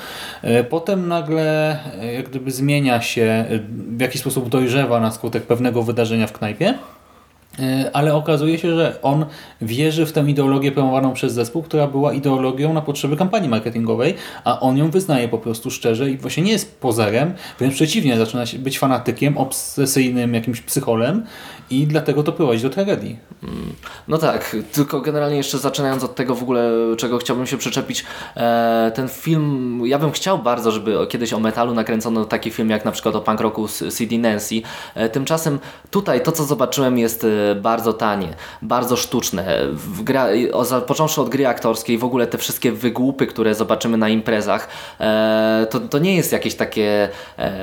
E, Potem nagle e, jak gdyby zmienia się, e, w jakiś sposób dojrzewa na skutek pewnego wydarzenia w knajpie. Ale okazuje się, że on wierzy w tę ideologię promowaną przez zespół, która była ideologią na potrzeby kampanii marketingowej, a on ją wyznaje po prostu szczerze i właśnie nie jest pozerem, wręcz przeciwnie, zaczyna być fanatykiem, obsesyjnym jakimś psycholem i dlatego to prowadzi do tragedii. No tak, tylko generalnie jeszcze zaczynając od tego w ogóle, czego chciałbym się przyczepić, e, ten film, ja bym chciał bardzo, żeby kiedyś o metalu nakręcono taki film jak na przykład o punk rocku z CD Nancy. E, tymczasem tutaj to, co zobaczyłem jest e, bardzo tanie, bardzo sztuczne. Gra, począwszy od gry aktorskiej, w ogóle te wszystkie wygłupy, które zobaczymy na imprezach, to, to nie jest jakieś takie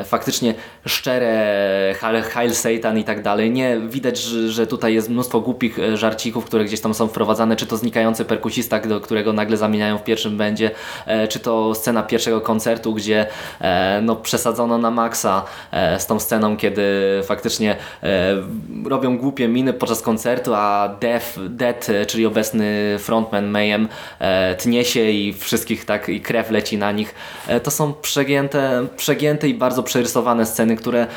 faktycznie szczere Hail Satan i tak dalej. Nie, widać, że, że tutaj jest mnóstwo głupich e, żarcików, które gdzieś tam są wprowadzane, czy to znikający perkusista, do którego nagle zamieniają w pierwszym będzie, e, czy to scena pierwszego koncertu, gdzie e, no, przesadzono na maksa z tą sceną, kiedy faktycznie robią głupie miny podczas koncertu, a Def, Dead, czyli obecny frontman Mayhem tnie się i wszystkich tak, i krew leci na nich. To są przegięte, przegięte i bardzo przerysowane sceny, które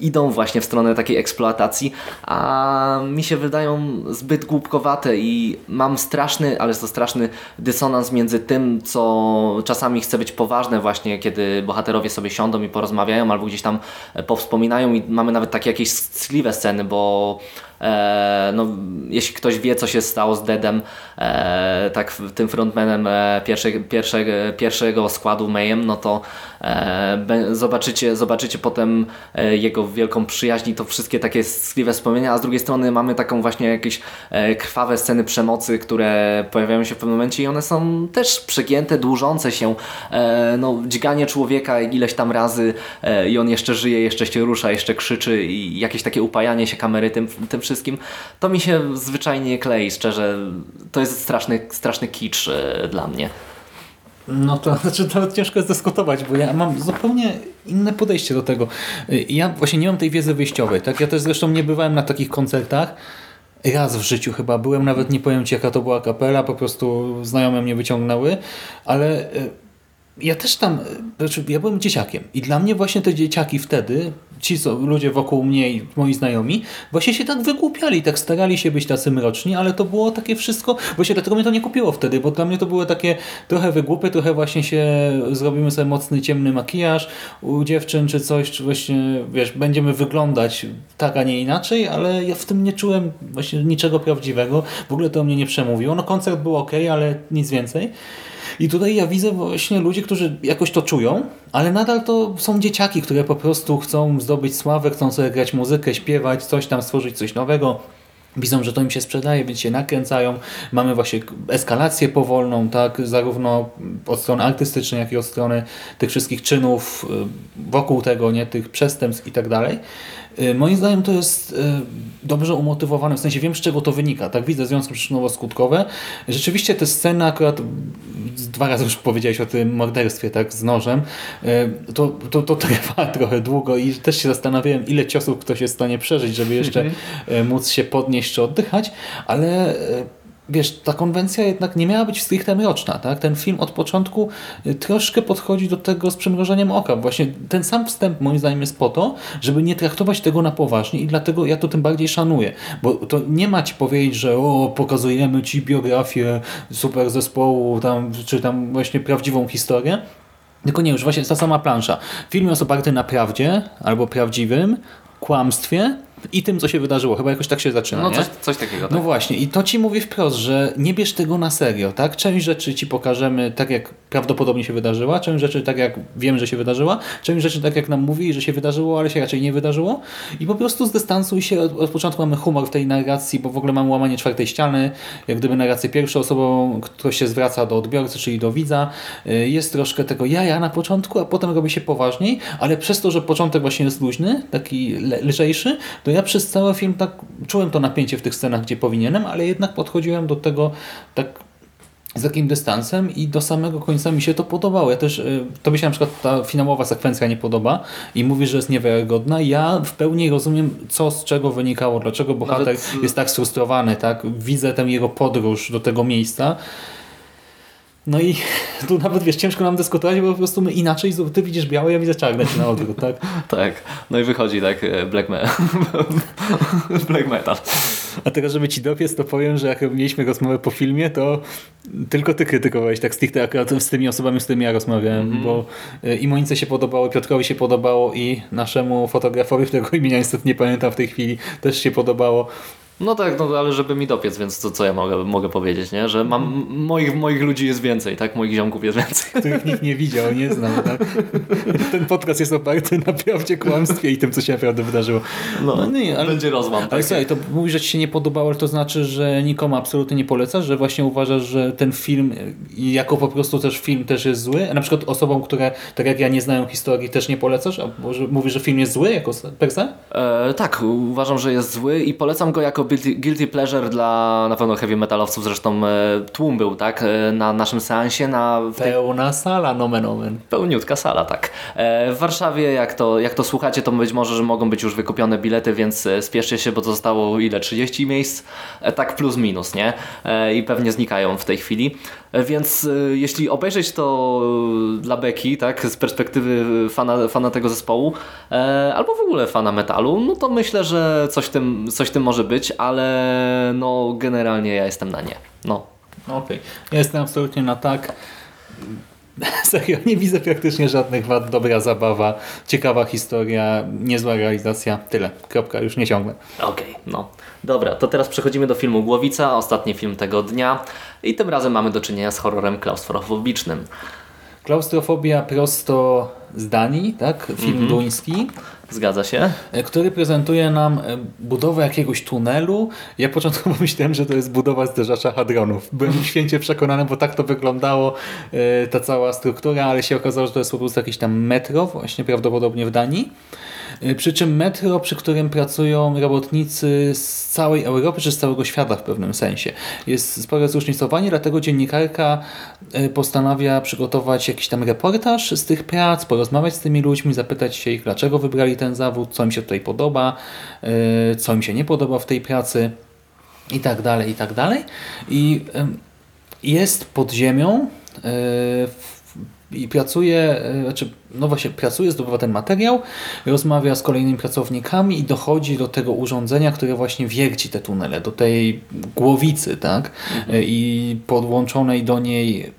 idą właśnie w stronę takiej eksploatacji, a mi się wydają zbyt głupkowate i mam straszny, ale to straszny dysonans między tym, co czasami chce być poważne właśnie, kiedy bohaterowie sobie siądą i porozmawiają albo gdzieś tam e, powspominają i mamy nawet takie jakieś skliwe sceny, bo E, no, jeśli ktoś wie, co się stało z Deadem, e, tak tym frontmanem e, pierwszej, pierwszego, pierwszego składu Mayhem, no to e, zobaczycie, zobaczycie potem e, jego wielką przyjaźń i to wszystkie takie skliwe wspomnienia, a z drugiej strony mamy taką właśnie jakieś e, krwawe sceny przemocy, które pojawiają się w pewnym momencie i one są też przegięte, dłużące się, e, no, dźganie człowieka ileś tam razy e, i on jeszcze żyje, jeszcze się rusza, jeszcze krzyczy i jakieś takie upajanie się kamery tym, tym wszystkim, to mi się zwyczajnie klei, szczerze. To jest straszny, straszny kicz dla mnie. No to znaczy nawet ciężko jest dyskutować, bo ja mam zupełnie inne podejście do tego. Ja właśnie nie mam tej wiedzy wyjściowej. Tak? Ja też zresztą nie bywałem na takich koncertach. Raz w życiu chyba byłem, nawet nie powiem Ci jaka to była kapela, po prostu znajome mnie wyciągnęły, ale y, ja też tam, y, znaczy ja byłem dzieciakiem i dla mnie właśnie te dzieciaki wtedy, ci co, ludzie wokół mnie i moi znajomi, właśnie się tak wygłupiali, tak starali się być tacy mroczni, ale to było takie wszystko, właśnie dlatego mnie to nie kupiło wtedy, bo dla mnie to były takie trochę wygłupy, trochę właśnie się zrobimy sobie mocny, ciemny makijaż u dziewczyn czy coś, czy właśnie, wiesz, będziemy wyglądać tak, a nie inaczej, ale ja w tym nie czułem właśnie niczego prawdziwego, w ogóle to mnie nie przemówiło. No koncert był ok, ale nic więcej. I tutaj ja widzę właśnie ludzi, którzy jakoś to czują, ale nadal to są dzieciaki, które po prostu chcą zdobyć sławę, chcą sobie grać muzykę, śpiewać, coś tam stworzyć, coś nowego. Widzą, że to im się sprzedaje, więc się nakręcają. Mamy właśnie eskalację powolną, tak, zarówno od strony artystycznej, jak i od strony tych wszystkich czynów y, wokół tego, nie, tych przestępstw i tak dalej. Y, Moim zdaniem to jest y, dobrze umotywowane, w sensie wiem z czego to wynika, tak widzę związki przyczynowo-skutkowe. Rzeczywiście te sceny akurat dwa razy już powiedziałeś o tym morderstwie tak z nożem, y, to, to, to trwa trochę długo i też się zastanawiałem ile ciosów ktoś jest w stanie przeżyć, żeby jeszcze y, móc się podnieść czy oddychać, ale wiesz, ta konwencja jednak nie miała być stricte mroczna, tak? Ten film od początku y, troszkę podchodzi do tego z przymrożeniem oka. Właśnie ten sam wstęp moim zdaniem jest po to, żeby nie traktować tego na poważnie i dlatego ja to tym bardziej szanuję, bo to nie ma ci powiedzieć, że o, pokazujemy ci biografię super zespołu, tam, czy tam właśnie prawdziwą historię, tylko nie, już właśnie ta sama plansza. Film jest oparty na prawdzie, albo prawdziwym, kłamstwie i tym, co się wydarzyło. Chyba jakoś tak się zaczyna, No nie? coś, coś takiego. Tak? No właśnie, i to ci mówi wprost, że nie bierz tego na serio, tak? Część rzeczy ci pokażemy tak, jak prawdopodobnie się wydarzyła, część rzeczy tak, jak wiem, że się wydarzyła, część rzeczy tak, jak nam mówi, że się wydarzyło, ale się raczej nie wydarzyło. I po prostu zdystansuj się, od, od początku mamy humor w tej narracji, bo w ogóle mamy łamanie czwartej ściany, jak gdyby narrację pierwszą osobą, ktoś się zwraca do odbiorcy, czyli do widza. Y, Jest troszkę tego jaja na początku, a potem robi się poważniej, ale przez to, że początek właśnie jest luźny, taki lżejszy, to ja przez cały film tak czułem to napięcie w tych scenach, gdzie powinienem, ale jednak podchodziłem do tego tak z takim dystansem i do samego końca mi się to podobało. Ja też, y, to mi się na przykład ta finałowa sekwencja nie podoba i mówi, że jest niewiarygodna. Ja w pełni rozumiem, co z czego wynikało, dlaczego bohater Nawet, y- jest tak sfrustrowany, tak? Widzę tę jego podróż do tego miejsca. No i tu nawet, wiesz, ciężko nam dyskutować, bo po prostu my inaczej, ty widzisz białe, ja widzę czarne, na odwrót, tak? Tak. No i wychodzi tak e, black, me black metal. A teraz, żeby ci dopiec, to powiem, że jak mieliśmy rozmowę po filmie, to tylko ty krytykowałeś tak stricte akurat z tymi osobami, z którymi ja rozmawiałem, bo y, i Monice się podobało, i Piotrowi się podobało i naszemu fotografowi, którego imienia niestety nie pamiętam w tej chwili, też się podobało. No tak, no ale żeby mi dopiec, więc to co ja mogę, mogę powiedzieć, nie? Że mam m- moich, moich ludzi jest więcej, tak? Moich ziomków jest więcej. których nikt nie widział, nie znał. Tak? Ten podcast jest oparty na prawdzie, kłamstwie i tym, co się naprawdę wydarzyło. No, nie, ale, będzie rozłam. ale tak? słuchaj, to mówisz, że ci się nie podobało, to znaczy, że nikomu absolutnie nie polecasz, że właśnie uważasz, że ten film jako po prostu też film też jest zły? A na przykład osobom, które tak jak ja nie znają historii też nie polecasz? A może mówisz, że film jest zły jako per se? E, tak, uważam, że jest zły i polecam go jako guilty, guilty pleasure dla na pewno heavy metalowców, zresztą e, tłum był, tak? E, na naszym seansie, na tej Pełna sala, nomen omen. Pełniutka sala, tak. E, w Warszawie, jak to, jak to słuchacie, to być może, że mogą być już wykupione bilety, więc spieszcie się, bo zostało ile? 30 miejsc? Tak plus minus, nie? I pewnie znikają w tej chwili. E, więc e, jeśli obejrzeć to dla Beki, tak, z perspektywy fana, fana tego zespołu, e, albo w ogóle fana metalu, no to myślę, że coś tym, coś tym może być, ale no generalnie ja jestem na nie. No. Okej. Ja jestem absolutnie na tak. Serio, nie widzę praktycznie żadnych wad. Dobra zabawa, ciekawa historia, niezła realizacja. Tyle. Kropka, już nie ciągnę. Okej, no. Dobra, to teraz przechodzimy do filmu Głowica, ostatni film tego dnia i tym razem mamy do czynienia z horrorem klaustrofobicznym. Klaustrofobia prosto z Danii, tak? Film duński, Zgadza się? e, który prezentuje nam e, budowę jakiegoś tunelu. Ja początkowo myślałem, że to jest budowa zderzacza hadronów. Byłem święcie przekonany, bo tak to wyglądało, e, ta cała struktura, ale się okazało, że to jest po prostu jakieś tam metro, właśnie prawdopodobnie w Danii. E, Przy czym metro, przy którym pracują robotnicy z całej Europy, czy z całego świata w pewnym sensie. Jest spore zróżnicowanie, dlatego dziennikarka e, postanawia przygotować jakiś tam reportaż z tych prac, porozmawiać z tymi ludźmi, zapytać się ich, dlaczego wybrali ten zawód, co im się tutaj podoba, e, co im się nie podoba w tej pracy i tak dalej, i tak dalej. I jest pod ziemią i pracuje, znaczy, no właśnie, pracuje, zdobywa ten materiał, rozmawia z kolejnymi pracownikami i dochodzi do tego urządzenia, które właśnie wierci te tunele, do tej głowicy, tak? E, I podłączonej do niej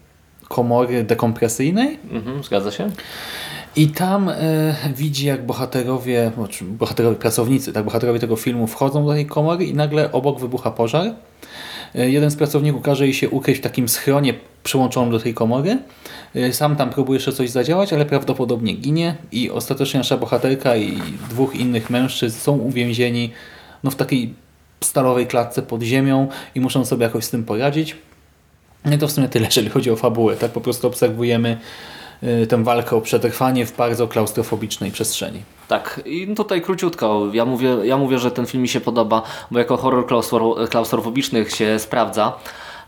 komory dekompresyjnej. Mhm, zgadza się? I tam e, widzi, jak bohaterowie, znaczy bohaterowie, pracownicy, tak, bohaterowie tego filmu wchodzą do tej komory i nagle obok wybucha pożar. E, jeden z pracowników każe jej się ukryć w takim schronie przyłączonym do tej komory. E, sam tam próbuje jeszcze coś zadziałać, ale prawdopodobnie ginie i ostatecznie nasza bohaterka i dwóch innych mężczyzn są uwięzieni no, w takiej stalowej klatce pod ziemią i muszą sobie jakoś z tym poradzić. No to w sumie tyle, jeżeli chodzi o fabułę. Tak po prostu obserwujemy y, tę walkę o przetrwanie w bardzo klaustrofobicznej przestrzeni. Tak, i tutaj króciutko. Ja mówię, ja mówię, że ten film mi się podoba, bo jako horror klaustro, klaustrofobiczny się sprawdza.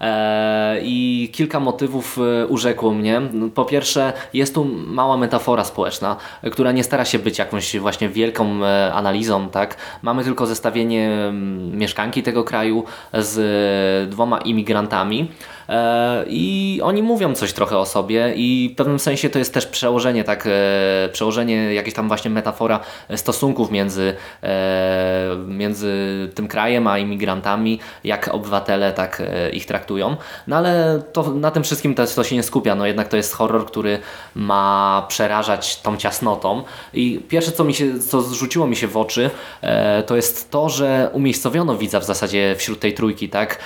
E, I kilka motywów e, urzekło mnie. Po pierwsze, jest tu mała metafora społeczna, która nie stara się być jakąś właśnie wielką e, analizą. Tak? Mamy tylko zestawienie mm, mieszkanki tego kraju z dwoma imigrantami. E, I oni mówią coś trochę o sobie i w pewnym sensie to jest też przełożenie, tak, e, przełożenie, jakieś tam właśnie metafora stosunków między, e, między tym krajem a imigrantami, jak obywatele tak ich traktują. No ale to, na tym wszystkim to, to się nie skupia, no jednak to jest horror, który ma przerażać tą ciasnotą. I pierwsze co mi się, co zrzuciło mi się w oczy, to jest to, że umiejscowiono widza w zasadzie wśród tej trójki, tak,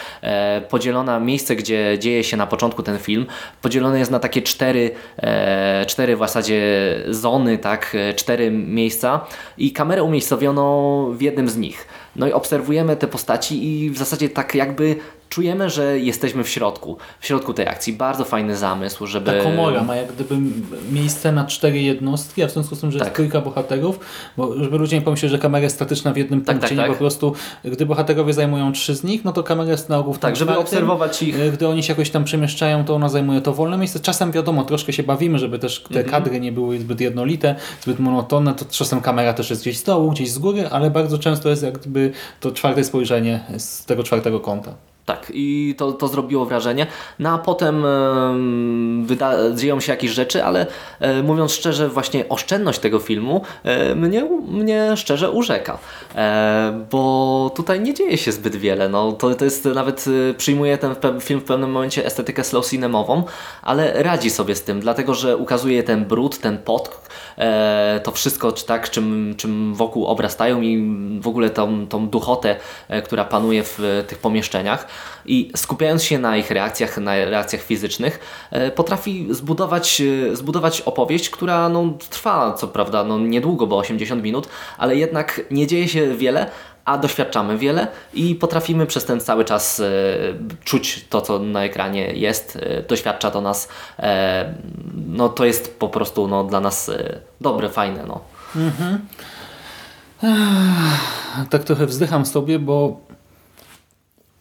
podzielona miejsce, gdzie dzieje się na początku ten film, podzielone jest na takie cztery, e, cztery w zasadzie zony, tak, e, cztery miejsca i kamerę umiejscowiono w jednym z nich. No i obserwujemy te postaci i w zasadzie tak jakby czujemy, że jesteśmy w środku, w środku tej akcji. Bardzo fajny zamysł, żeby... Ta komora ma jak gdyby miejsce na cztery jednostki, a w związku z tym, że Tak. jest trójka bohaterów, bo żeby ludzie nie pomyśleli, że kamera jest statyczna w jednym Tak, punkcie, tak, tak. po prostu gdy bohaterowie zajmują trzy z nich, no to kamera jest na ogół w Tak, żeby czwartym. obserwować ich. E, Gdy oni się jakoś tam przemieszczają, to ona zajmuje to wolne miejsce. Czasem wiadomo, troszkę się bawimy, żeby też te Mhm. kadry nie były zbyt jednolite, zbyt monotonne, to czasem kamera też jest gdzieś z dołu, gdzieś z góry, ale bardzo często jest jak gdyby to czwarte spojrzenie z tego czwartego kąta. Tak, i to, to zrobiło wrażenie. No a potem em, wyda- dzieją się jakieś rzeczy, ale e, mówiąc szczerze, właśnie oszczędność tego filmu e, mnie, mnie szczerze urzeka. E, bo tutaj nie dzieje się zbyt wiele. No, to, to jest nawet, przyjmuje ten film w pewnym momencie estetykę slow cinemową, ale radzi sobie z tym, dlatego że ukazuje ten brud, ten pot, to wszystko tak, czym, czym wokół obrastają i w ogóle tą, tą duchotę, która panuje w tych pomieszczeniach i skupiając się na ich reakcjach, na reakcjach fizycznych, e, potrafi zbudować, e, zbudować opowieść, która no, trwa co prawda no, niedługo, bo 80 minut, ale jednak nie dzieje się wiele, a doświadczamy wiele i potrafimy przez ten cały czas e, czuć to, co na ekranie jest, doświadcza to nas, no to jest po prostu no, dla nas dobre, fajne. No. tak trochę wzdycham sobie, bo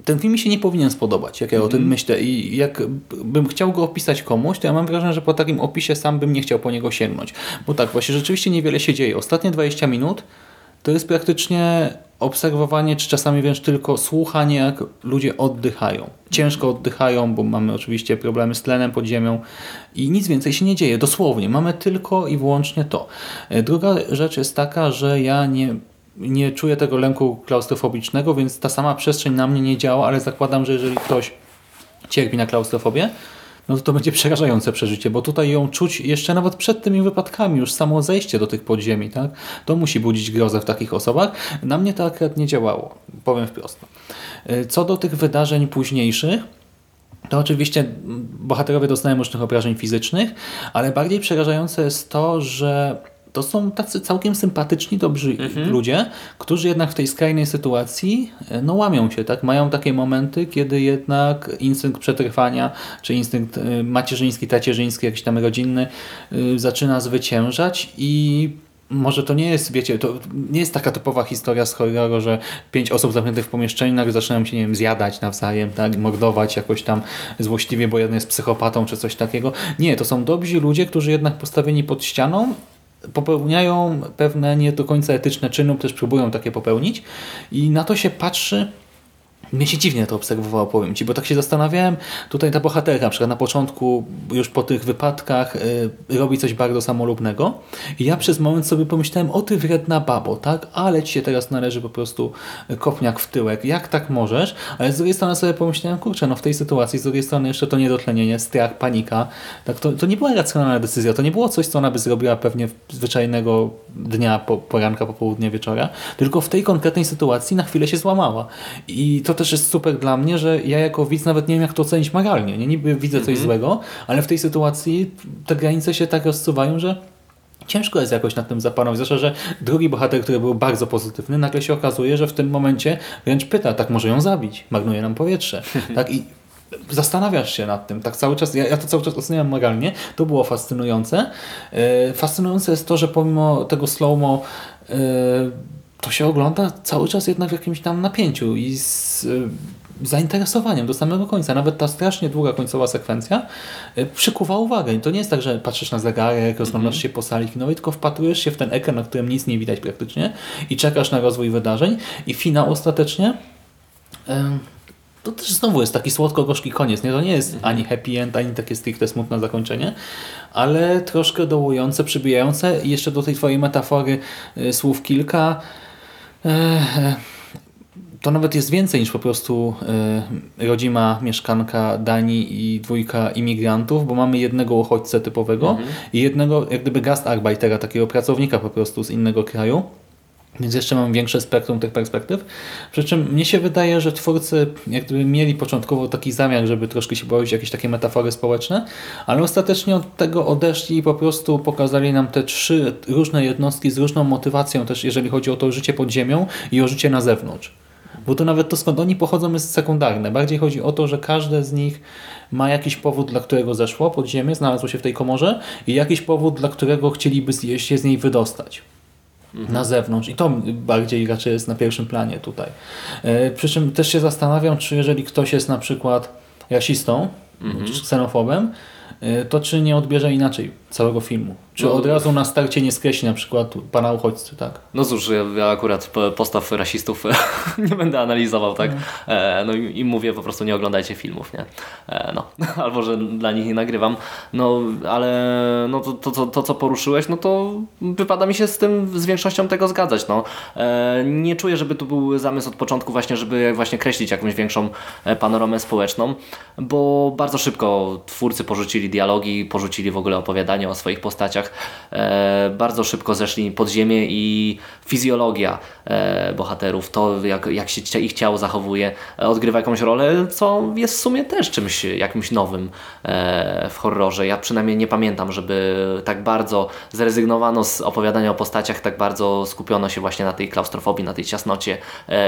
ten film mi się nie powinien spodobać, jak ja o tym myślę i jak bym chciał go opisać komuś, to ja mam wrażenie, że po takim opisie sam bym nie chciał po niego sięgnąć. Bo tak, właśnie rzeczywiście niewiele się dzieje. Ostatnie 20 minut to jest praktycznie obserwowanie, czy czasami wręcz tylko słuchanie, jak ludzie oddychają. Ciężko oddychają, bo mamy oczywiście problemy z tlenem pod ziemią i nic więcej się nie dzieje, dosłownie. Mamy tylko i wyłącznie to. E, Druga rzecz jest taka, że ja nie nie czuję tego lęku klaustrofobicznego, więc ta sama przestrzeń na mnie nie działa, ale zakładam, że jeżeli ktoś cierpi na klaustrofobię, no to to będzie przerażające przeżycie, bo tutaj ją czuć jeszcze nawet przed tymi wypadkami, już samo zejście do tych podziemi, tak? To musi budzić grozę w takich osobach. Na mnie to akurat nie działało, powiem wprost. Y, Co do tych wydarzeń późniejszych, to oczywiście bohaterowie dostają różnych obrażeń fizycznych, ale bardziej przerażające jest to, że to są tacy całkiem sympatyczni, dobrzy ludzie, którzy jednak w tej skrajnej sytuacji e, no łamią się, tak? Mają takie momenty, kiedy jednak instynkt przetrwania, czy instynkt e, macierzyński, tacierzyński, jakiś tam rodzinny e, zaczyna zwyciężać i może to nie jest, wiecie, to nie jest taka typowa historia z horroru, że pięć osób zamkniętych w pomieszczeniu nagle zaczynają się, nie wiem, zjadać nawzajem, tak, mordować jakoś tam złośliwie, bo jeden jest psychopatą czy coś takiego. Nie, to są dobrzy ludzie, którzy jednak postawieni pod ścianą popełniają pewne nie do końca etyczne czyny, też próbują takie popełnić. I na to się patrzy mnie się dziwnie to obserwowało, powiem Ci, bo tak się zastanawiałem, tutaj ta bohaterka na przykład na początku, już po tych wypadkach y, robi coś bardzo samolubnego. I ja przez moment sobie pomyślałem, o ty wredna babo, tak, ale Ci się teraz należy po prostu kopniak w tyłek, jak tak możesz, ale z drugiej strony sobie pomyślałem, kurczę, no w tej sytuacji, z drugiej strony jeszcze to niedotlenienie, strach, panika, tak, to, to nie była racjonalna decyzja, to nie było coś, co ona by zrobiła pewnie zwyczajnego dnia, po, poranka, popołudnia, wieczora, tylko w tej konkretnej sytuacji na chwilę się złamała. I to też jest super dla mnie, że ja jako widz nawet nie wiem jak to ocenić moralnie, nie? niby widzę coś złego, ale w tej sytuacji te granice się tak rozsuwają, że Ciężko jest jakoś nad tym zapanować. Zwłaszcza, że drugi bohater, który był bardzo pozytywny, nagle się okazuje, że w tym momencie wręcz pyta, tak może ją zabić, marnuje nam powietrze. tak i zastanawiasz się nad tym, tak cały czas, ja, ja to cały czas oceniam moralnie, to było fascynujące. E, fascynujące jest to, że pomimo tego slow-mo e, to się ogląda cały czas jednak w jakimś tam napięciu i z e, zainteresowaniem do samego końca. Nawet ta strasznie długa końcowa sekwencja e, przykuwa uwagę. I to nie jest tak, że patrzysz na zegarek, rozglądasz się po sali kinowej, tylko wpatrujesz się w ten ekran, na którym nic nie widać praktycznie i czekasz na rozwój wydarzeń i finał ostatecznie em, to też znowu jest taki słodko-gorzki koniec. Nie? To nie jest ani happy end, ani takie stricte smutne zakończenie, ale troszkę dołujące, przybijające i jeszcze do tej twojej metafory y, słów kilka. E, to nawet jest więcej niż po prostu y, rodzima mieszkanka Danii i dwójka imigrantów, bo mamy jednego uchodźcę typowego i jednego jak gdyby gastarbeitera, takiego pracownika po prostu z innego kraju. Więc jeszcze mam większe spektrum tych perspektyw. Przy czym mnie się wydaje, że twórcy jak gdyby mieli początkowo taki zamiar, żeby troszkę się bawić jakieś takie metafory społeczne, ale ostatecznie od tego odeszli i po prostu pokazali nam te trzy różne jednostki z różną motywacją też, jeżeli chodzi o to życie pod ziemią i o życie na zewnątrz. Bo to nawet to skąd oni pochodzą jest sekundarne. Bardziej chodzi o to, że każde z nich ma jakiś powód, dla którego zeszło pod ziemię, znalazło się w tej komorze i jakiś powód, dla którego chcieliby się z niej wydostać na zewnątrz i to bardziej raczej jest na pierwszym planie tutaj. E, Przy czym też się zastanawiam, czy jeżeli ktoś jest na przykład rasistą, czy ksenofobem, e, to czy nie odbierze inaczej całego filmu. Czy No. od razu na starcie nie skreśli na przykład pana uchodźcy, tak? No cóż, ja, akurat po- postaw rasistów nie będę analizował, tak? E, no i, i mówię po prostu nie oglądajcie filmów, nie? E, no, albo że dla nich nie nagrywam. No, ale no to, to, to, to, co poruszyłeś, no to wypada mi się z tym, z większością tego zgadzać, no. E, nie czuję, żeby tu był zamysł od początku właśnie, żeby właśnie kreślić jakąś większą e, panoramę społeczną, bo bardzo szybko twórcy porzucili dialogi, porzucili w ogóle opowiadanie o swoich postaciach, e, bardzo szybko zeszli pod ziemię i fizjologia e, bohaterów, to jak, jak się ich ciało zachowuje, e, odgrywa jakąś rolę, co jest w sumie też czymś jakimś nowym w horrorze. Ja przynajmniej nie pamiętam, żeby tak bardzo zrezygnowano z opowiadania o postaciach, tak bardzo skupiono się właśnie na tej klaustrofobii, na tej ciasnocie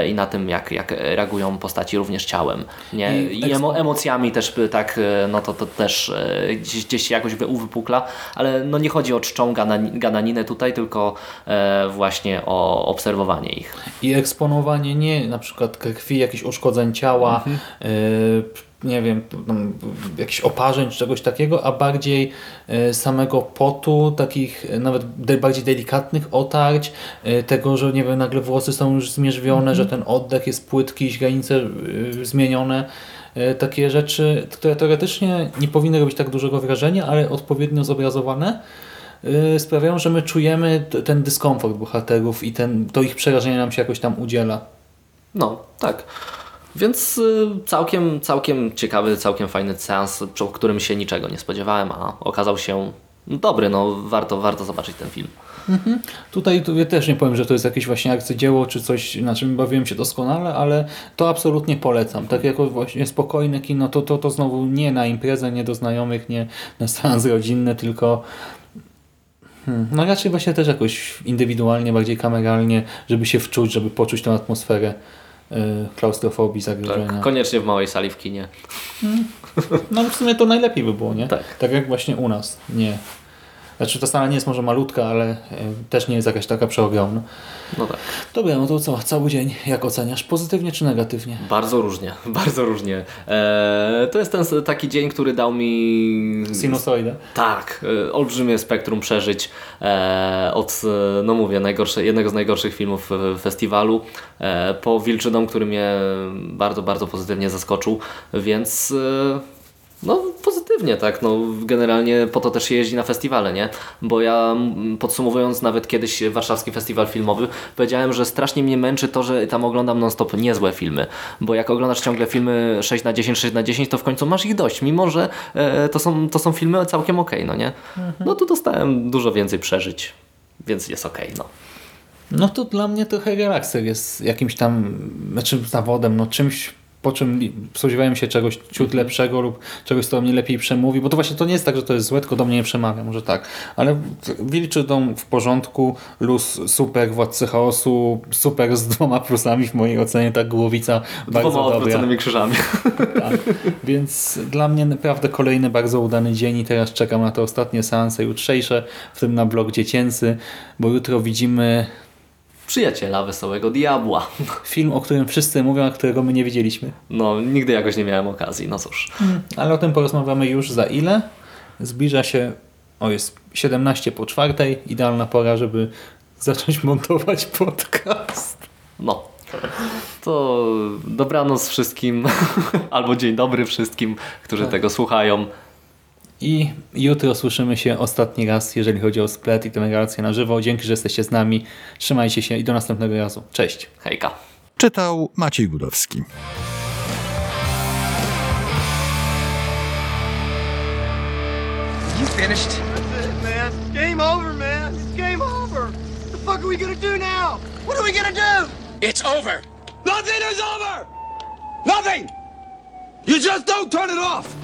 i na tym, jak, jak reagują postaci również ciałem. Nie? I I emo, emocjami też by tak, no to, to też gdzieś, gdzieś się jakoś wy- uwypukla, ale no nie chodzi o czczą ganani- gadaninę tutaj, tylko e, właśnie o obserwowanie ich. I eksponowanie nie na przykład krwi, jakichś uszkodzeń ciała, Mhm. y, nie wiem, jakichś oparzeń czy czegoś takiego, a bardziej y, samego potu, takich nawet bardziej delikatnych otarć, tego, że nie wiem, nagle włosy są już zmierzwione, że ten oddech jest płytki, źrenice y, zmienione. Takie rzeczy, które teoretycznie nie powinny robić tak dużego wrażenia, ale odpowiednio zobrazowane sprawiają, że my czujemy ten dyskomfort bohaterów i ten, to ich przerażenie nam się jakoś tam udziela. No, tak. Więc y, całkiem, całkiem ciekawy, całkiem fajny seans, przy którym się niczego nie spodziewałem, a okazał się dobry. No, warto, warto zobaczyć ten film. Tutaj tu ja też nie powiem, że to jest jakieś właśnie arcydzieło czy coś, na czym bawiłem się doskonale, ale to absolutnie polecam. Tak jako właśnie spokojne kino, to, to, to znowu nie na imprezę, nie do znajomych, nie na seans rodzinny, tylko hmm, no raczej właśnie też jakoś indywidualnie, bardziej kameralnie, żeby się wczuć, żeby poczuć tą atmosferę y, klaustrofobii, zagrożenia. Tak, koniecznie w małej sali w kinie. No w sumie to najlepiej by było, nie? Tak. Tak jak właśnie u nas. Nie. Znaczy ta sala nie jest może malutka, ale y, też nie jest jakaś taka przeogromna. No tak. Dobra, no to co? Cały dzień jak oceniasz? Pozytywnie czy negatywnie? Bardzo różnie, bardzo różnie. Eee, to jest ten taki dzień, który dał mi Sinusoidę. Tak, e, olbrzymie spektrum przeżyć e, od, e, no mówię, najgorsze, jednego z najgorszych filmów e, festiwalu e, po Wilczy Dom, który mnie bardzo, bardzo pozytywnie zaskoczył, więc e, no pozytywnie, tak, no generalnie po to też się jeździ na festiwale, nie? Bo ja podsumowując nawet kiedyś warszawski festiwal filmowy, powiedziałem, że strasznie mnie męczy to, że tam oglądam non-stop niezłe filmy, bo jak oglądasz ciągle filmy 6 na 10, 6 na 10, to w końcu masz ich dość, mimo że e, to, są, to są filmy całkiem okej, no nie? No tu dostałem dużo więcej przeżyć, więc jest okej, no. No to dla mnie trochę relakser jest jakimś tam, znaczy zawodem, no czymś po czym spodziewałem się czegoś ciut lepszego lub czegoś, co do mnie lepiej przemówi, bo to właśnie to nie jest tak, że to jest złe, tylko do mnie nie przemawia, może tak. Ale Wilczy Dom w porządku, Luz super, Władcy Chaosu super z dwoma plusami w mojej ocenie, ta głowica bardzo Dwoma dobra. odwróconymi krzyżami. Tak. Więc dla mnie naprawdę kolejny bardzo udany dzień i teraz czekam na te ostatnie seanse jutrzejsze, w tym na blog dziecięcy, bo jutro widzimy Przyjaciela Wesołego Diabła. film, o którym wszyscy mówią, a którego my nie widzieliśmy. No, nigdy jakoś nie miałem okazji, no cóż. Ale o tym porozmawiamy już za ile. Zbliża się, o jest 17 po czwartej, idealna pora, żeby zacząć montować podcast. No. To dobranoc wszystkim, albo dzień dobry wszystkim, którzy tego słuchają. I jutro słyszymy się ostatni raz, jeżeli chodzi o splet i tę relację na żywo. Dzięki, że jesteście z nami. Trzymajcie się i do następnego razu. Cześć. Hejka. Czytał Maciej Gudowski. You finished? That's it, man. It's game over, man. It's game over. What the fuck are we gonna do now? What are we gonna do? It's over. Nothing is over! Nothing! You just don't turn it off!